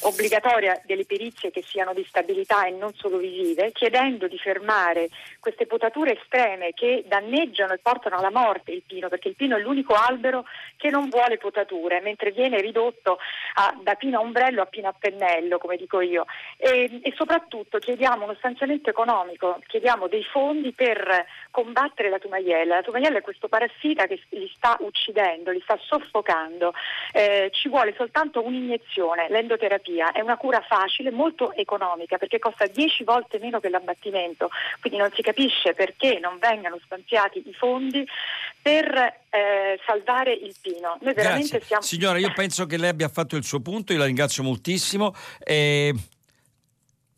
obbligatoria delle perizie che siano di stabilità e non solo visive, chiedendo di fermare queste potature estreme che danneggiano e portano alla morte il pino, perché il pino è l'unico albero che non vuole potature, mentre viene ridotto a, da pino a ombrello a pino a pennello, come dico io. E, e soprattutto chiediamo uno stanziamento economico, chiediamo dei fondi per combattere la tumaiella. La tumaiella è questo parassita che li sta uccidendo, li sta soffocando. Eh, ci vuole soltanto un'iniezione, l'endoterapia. È una cura facile, molto economica, perché costa 10 volte meno che l'abbattimento. Quindi non si capisce perché non vengano stanziati i fondi per eh, salvare il pino. Noi veramente siamo... Signora, io penso che lei abbia fatto il suo punto, io la ringrazio moltissimo. Eh,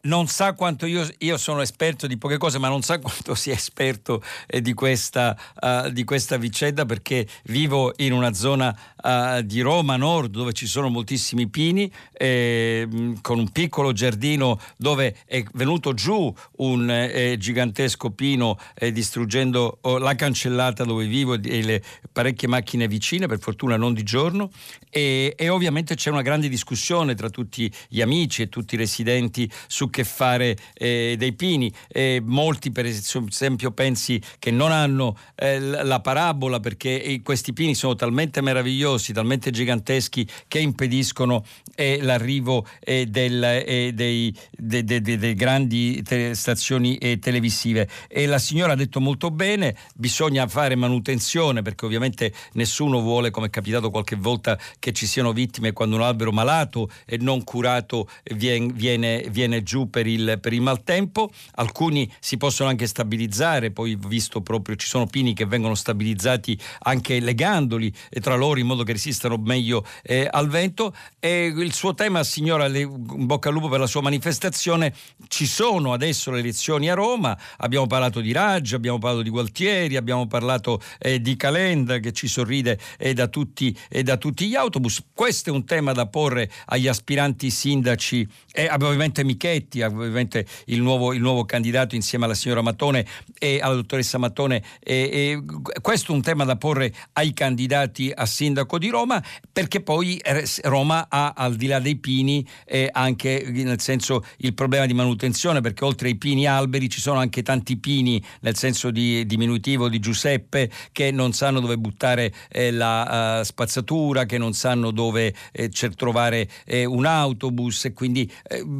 non sa quanto io, io, sono esperto di poche cose, ma non sa quanto sia esperto eh, di, questa, uh, di, questa, vicenda perché vivo in una zona uh, di Roma Nord dove ci sono moltissimi pini, eh, con un piccolo giardino dove è venuto giù un eh, gigantesco pino eh, distruggendo oh, la cancellata dove vivo e le parecchie macchine vicine, per fortuna non di giorno, e, e ovviamente c'è una grande discussione tra tutti gli amici e tutti i residenti su che fare eh, dei pini. Eh, molti per esempio pensi che non hanno eh, la parabola perché questi pini sono talmente meravigliosi, talmente giganteschi che impediscono eh, l'arrivo eh, del, eh, dei, de, de, de, de, grandi te- stazioni televisive. E la signora ha detto molto bene, bisogna fare manutenzione perché ovviamente nessuno vuole, come è capitato qualche volta, che ci siano vittime quando un albero malato e non curato viene, viene, viene giù per il, per il maltempo, alcuni si possono anche stabilizzare, poi visto proprio ci sono pini che vengono stabilizzati anche legandoli tra loro in modo che resistano meglio eh, al vento. E il suo tema, signora, le, in bocca al lupo per la sua manifestazione, ci sono adesso le elezioni a Roma, abbiamo parlato di Raggio, abbiamo parlato di Gualtieri, abbiamo parlato eh, di Calenda che ci sorride eh, da, tutti, da tutti gli autobus. Questo è un tema da porre agli aspiranti sindaci e ovviamente Michetti Giolitti, ovviamente il nuovo, il nuovo, candidato insieme alla signora Mattone e alla dottoressa Mattone. E, e questo è un tema da porre ai candidati a sindaco di Roma, perché poi eh, Roma ha al di là dei pini eh, anche nel senso il problema di manutenzione, perché oltre ai pini alberi ci sono anche tanti pini, nel senso di diminutivo di Giuseppe, che non sanno dove buttare eh, la uh, spazzatura, che non sanno dove eh, trovare eh, un autobus e quindi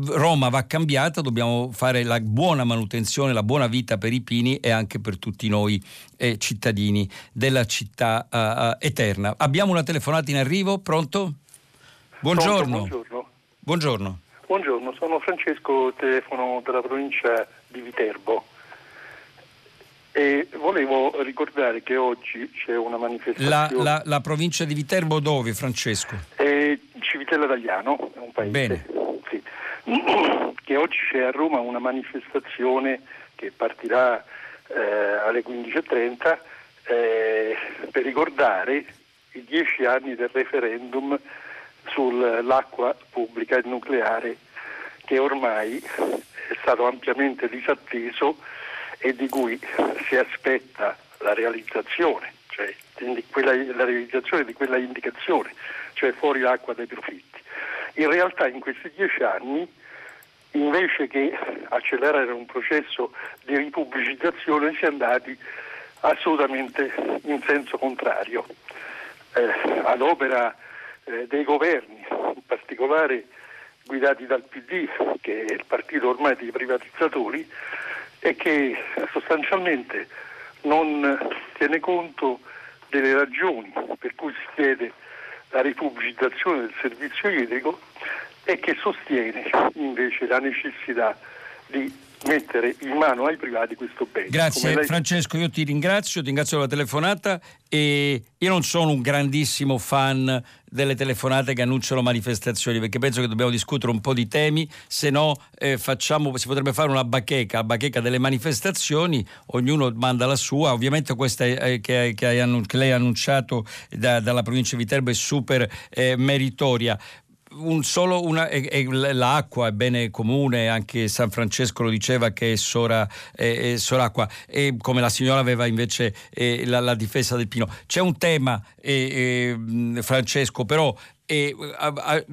Roma va a cambiata, dobbiamo fare la buona manutenzione, la buona vita per i pini e anche per tutti noi eh, cittadini della città uh, eterna. Abbiamo una telefonata in arrivo, pronto? Buongiorno. Pronto, buongiorno. Buongiorno. Buongiorno, sono Francesco, telefono dalla provincia di Viterbo. E volevo ricordare che oggi c'è una manifestazione. La, la, la provincia di Viterbo dove, Francesco? È Civitella d'Agliano, è un paese. Bene. *clears throat* Che oggi c'è a Roma una manifestazione che partirà eh, alle 15.30 eh, per ricordare i dieci anni del referendum sull'acqua pubblica e nucleare che ormai è stato ampiamente disatteso e di cui si aspetta la realizzazione, cioè quella, la realizzazione di quella indicazione, cioè fuori l'acqua dai profitti. In realtà in questi dieci anni, invece che accelerare un processo di ripubblicizzazione, si è andati assolutamente in senso contrario. Eh, ad opera eh, dei governi, in particolare guidati dal PD, che è il partito ormai dei privatizzatori, e che sostanzialmente non tiene conto delle ragioni per cui si chiede la ripubblicizzazione del servizio idrico e che sostiene invece la necessità di mettere in mano ai privati questo bene. Grazie lei... Francesco, io ti ringrazio, ti ringrazio per la telefonata e io non sono un grandissimo fan delle telefonate che annunciano manifestazioni perché penso che dobbiamo discutere un po' di temi, se no eh, facciamo, si potrebbe fare una bacheca, bacheca delle manifestazioni, ognuno manda la sua, ovviamente questa eh, che, che, annun- che, lei ha annunciato da, dalla provincia di Viterbo è super eh, meritoria, un solo una, e, e l'acqua è bene comune, anche San Francesco lo diceva che è, sora, è, è soracqua, e come la signora aveva invece eh, la, la, difesa del Pino. C'è un tema, eh, eh, Francesco, però e a, a,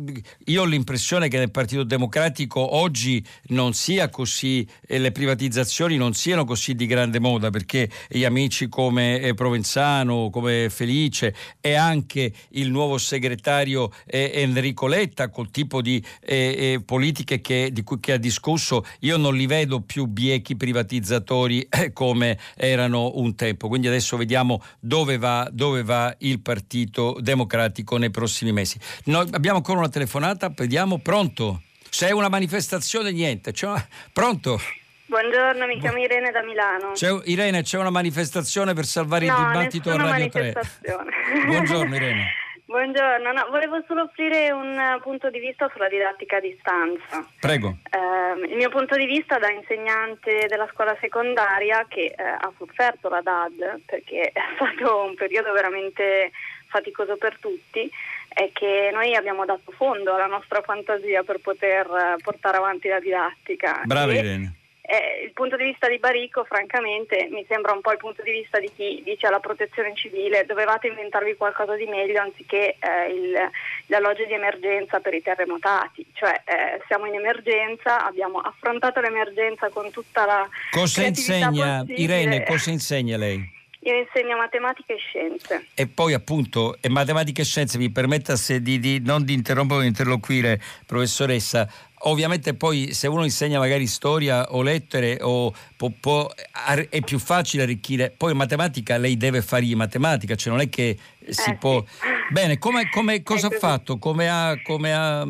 io ho l'impressione che nel Partito Democratico oggi non sia così, eh, le privatizzazioni non siano così di grande moda perché gli amici come eh, Provenzano, come Felice e anche il nuovo segretario eh, Enrico Letta col tipo di eh, eh, politiche che, di cui che ha discusso, io non li vedo più biechi privatizzatori come erano un tempo. Quindi adesso vediamo dove va, dove va il Partito Democratico nei prossimi mesi. Noi abbiamo ancora una telefonata, vediamo, pronto? Se è una manifestazione, niente. Una... Pronto? Buongiorno, mi chiamo Irene da Milano. C'è, Irene, c'è una manifestazione per salvare no, il dibattito a Radio 3. *laughs* Buongiorno Irene. Buongiorno, no, volevo solo offrire un punto di vista sulla didattica a distanza. Prego. Eh, il mio punto di vista da insegnante della scuola secondaria che eh, ha sofferto la DAD perché *laughs* è stato un periodo veramente faticoso per tutti, è che noi abbiamo dato fondo alla nostra fantasia per poter eh, portare avanti la didattica. Brava Irene. Eh, il punto di vista di Baricco, francamente, mi sembra un po' il punto di vista di chi dice alla protezione civile dovevate inventarvi qualcosa di meglio anziché eh, il, l'alloggio di emergenza per i terremotati. Cioè, eh, siamo in emergenza, abbiamo affrontato l'emergenza con tutta la. Cosa insegna, Irene, *laughs* cosa insegna lei? Io insegno matematica e scienze. E poi appunto, e matematica e scienze, mi permetta di, di, non di interrompere o interloquire, professoressa, ovviamente poi se uno insegna magari storia o lettere o può, può, è più facile arricchire, poi matematica lei deve fare matematica, cioè non è che si eh, può... Sì. Bene, come, come, *laughs* cosa ha fatto? Come ha... Come ha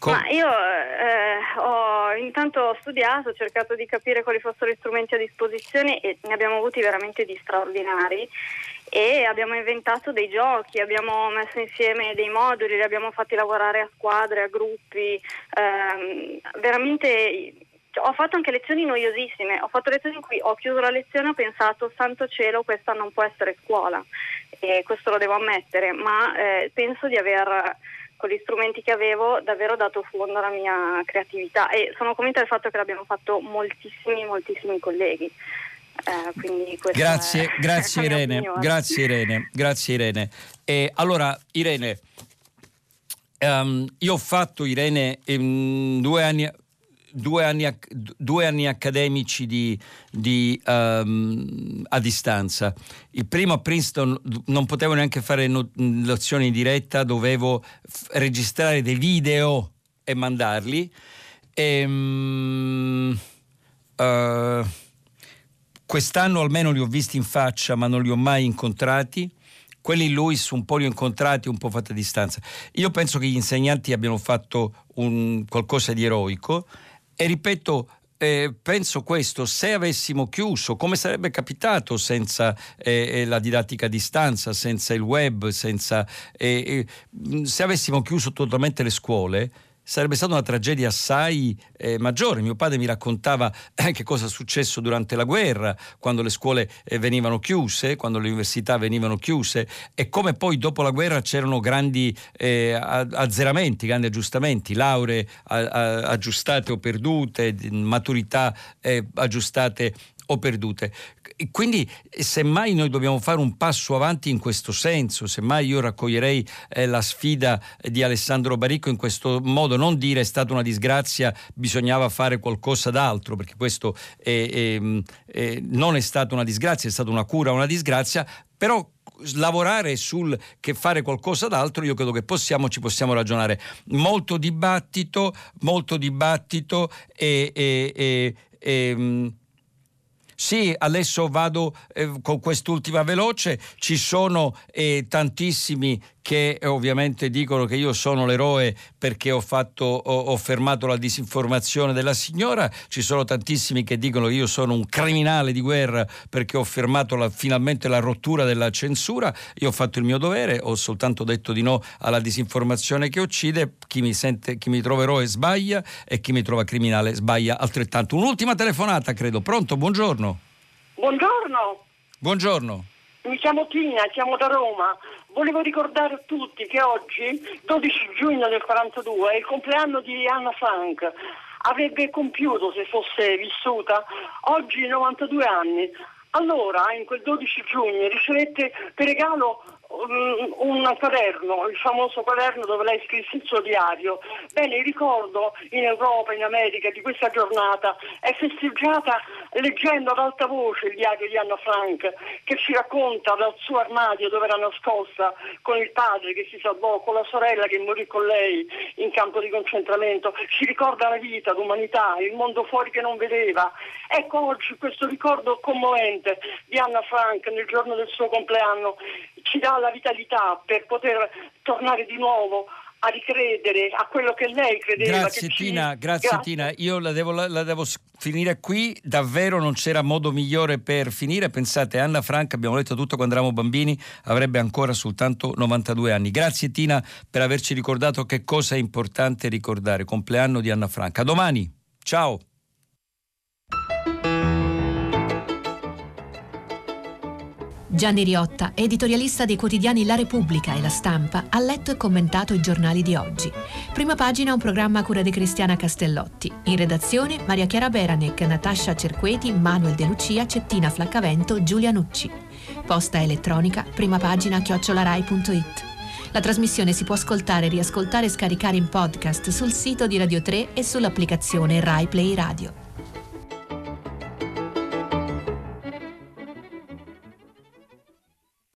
Com- Ma io eh, ho intanto ho studiato, ho cercato di capire quali fossero gli strumenti a disposizione e ne abbiamo avuti veramente di straordinari. E abbiamo inventato dei giochi, abbiamo messo insieme dei moduli, li abbiamo fatti lavorare a squadre, a gruppi, ehm, veramente ho fatto anche lezioni noiosissime, ho fatto lezioni in cui ho chiuso la lezione e ho pensato santo cielo questa non può essere scuola e questo lo devo ammettere, ma eh, penso di aver con gli strumenti che avevo davvero dato fondo alla mia creatività e sono convinta del fatto che l'abbiamo fatto moltissimi, moltissimi colleghi. Eh, grazie, è, grazie, Irene, grazie Irene, grazie Irene. E allora Irene, um, io ho fatto Irene um, due anni due anni, due anni accademici di, di, um, a distanza. Il primo a Princeton non potevo neanche fare no, lezioni in diretta, dovevo f- registrare dei video e mandarli. Ehm, uh, quest'anno almeno li ho visti in faccia, ma non li ho mai incontrati. Quelli in Luis un po' li ho incontrati, un po' fatti a distanza. Io penso che gli insegnanti abbiano fatto un, qualcosa di eroico e ripeto, eh, penso questo, se avessimo chiuso, come sarebbe capitato senza eh, eh la didattica a distanza, senza il web, senza, eh, eh, se avessimo chiuso totalmente le scuole, sarebbe stata una tragedia assai eh, maggiore. Mio padre mi raccontava eh, che cosa è successo durante la guerra, quando le scuole eh, venivano chiuse, quando le università venivano chiuse e come poi dopo la guerra c'erano grandi eh, azzeramenti, grandi aggiustamenti, lauree a, a, aggiustate o perdute, maturità eh, aggiustate o perdute. Quindi semmai noi dobbiamo fare un passo avanti in questo senso, semmai io raccoglierei eh, la sfida di Alessandro Baricco in questo modo, non dire è stata una disgrazia, bisognava fare qualcosa d'altro, perché questo è, è, è, non è stata una disgrazia, è stata una cura, una disgrazia, però lavorare sul che fare qualcosa d'altro, io credo che possiamo, ci possiamo ragionare. Molto dibattito, molto dibattito e, e, e, e sì, adesso vado eh, con quest'ultima veloce, ci sono eh, tantissimi che ovviamente dicono che io sono l'eroe perché ho, fatto, ho, ho, fermato la disinformazione della signora, ci sono tantissimi che dicono che io sono un criminale di guerra perché ho fermato la, finalmente la rottura della censura, io ho fatto il mio dovere, ho soltanto detto di no alla disinformazione che uccide, chi mi, sente, chi mi trova eroe sbaglia e chi mi trova criminale sbaglia altrettanto. Un'ultima telefonata credo, pronto, buongiorno. Buongiorno. Buongiorno. Mi chiamo Tina, chiamo da Roma. Volevo ricordare a tutti che oggi, 12 giugno del 42, è il compleanno di Anna Frank. Avrebbe compiuto, se fosse vissuta, oggi 92 anni. Allora, in quel 12 giugno, ricevette per regalo un, un quaderno, il famoso quaderno dove lei scrisse il suo diario. Bene, il ricordo in Europa, in America di questa giornata è festeggiata leggendo ad alta voce il diario di Anna Frank che ci racconta dal suo armadio dove era nascosta con il padre che si salvò, con la sorella che morì con lei in campo di concentramento, ci ricorda la vita, l'umanità, il mondo fuori che non vedeva. Ecco oggi questo ricordo commovente di Anna Frank nel giorno del suo compleanno ci dà la vitalità per poter tornare di nuovo a ricredere a quello che lei credeva. Grazie Tina, ci... grazie, grazie, Tina. Io la devo, la, la devo, finire qui, davvero non c'era modo migliore per finire. Pensate, Anna Franca, abbiamo letto tutto quando eravamo bambini, avrebbe ancora soltanto 92 anni. Grazie Tina per averci ricordato che cosa è importante ricordare. Compleanno di Anna Franca. domani, ciao. Gianni Riotta, editorialista dei quotidiani La Repubblica e La Stampa, ha letto e commentato i giornali di oggi. Prima pagina un programma a cura di Cristiana Castellotti. In redazione Maria Chiara Beranec, Natascia Cerqueti, Manuel De Lucia, Cettina Flaccavento, Giulia Nucci. Posta elettronica, prima pagina chiocciolarai.it. La trasmissione si può ascoltare, riascoltare e scaricare in podcast sul sito di Radio 3 e sull'applicazione Rai Play Radio.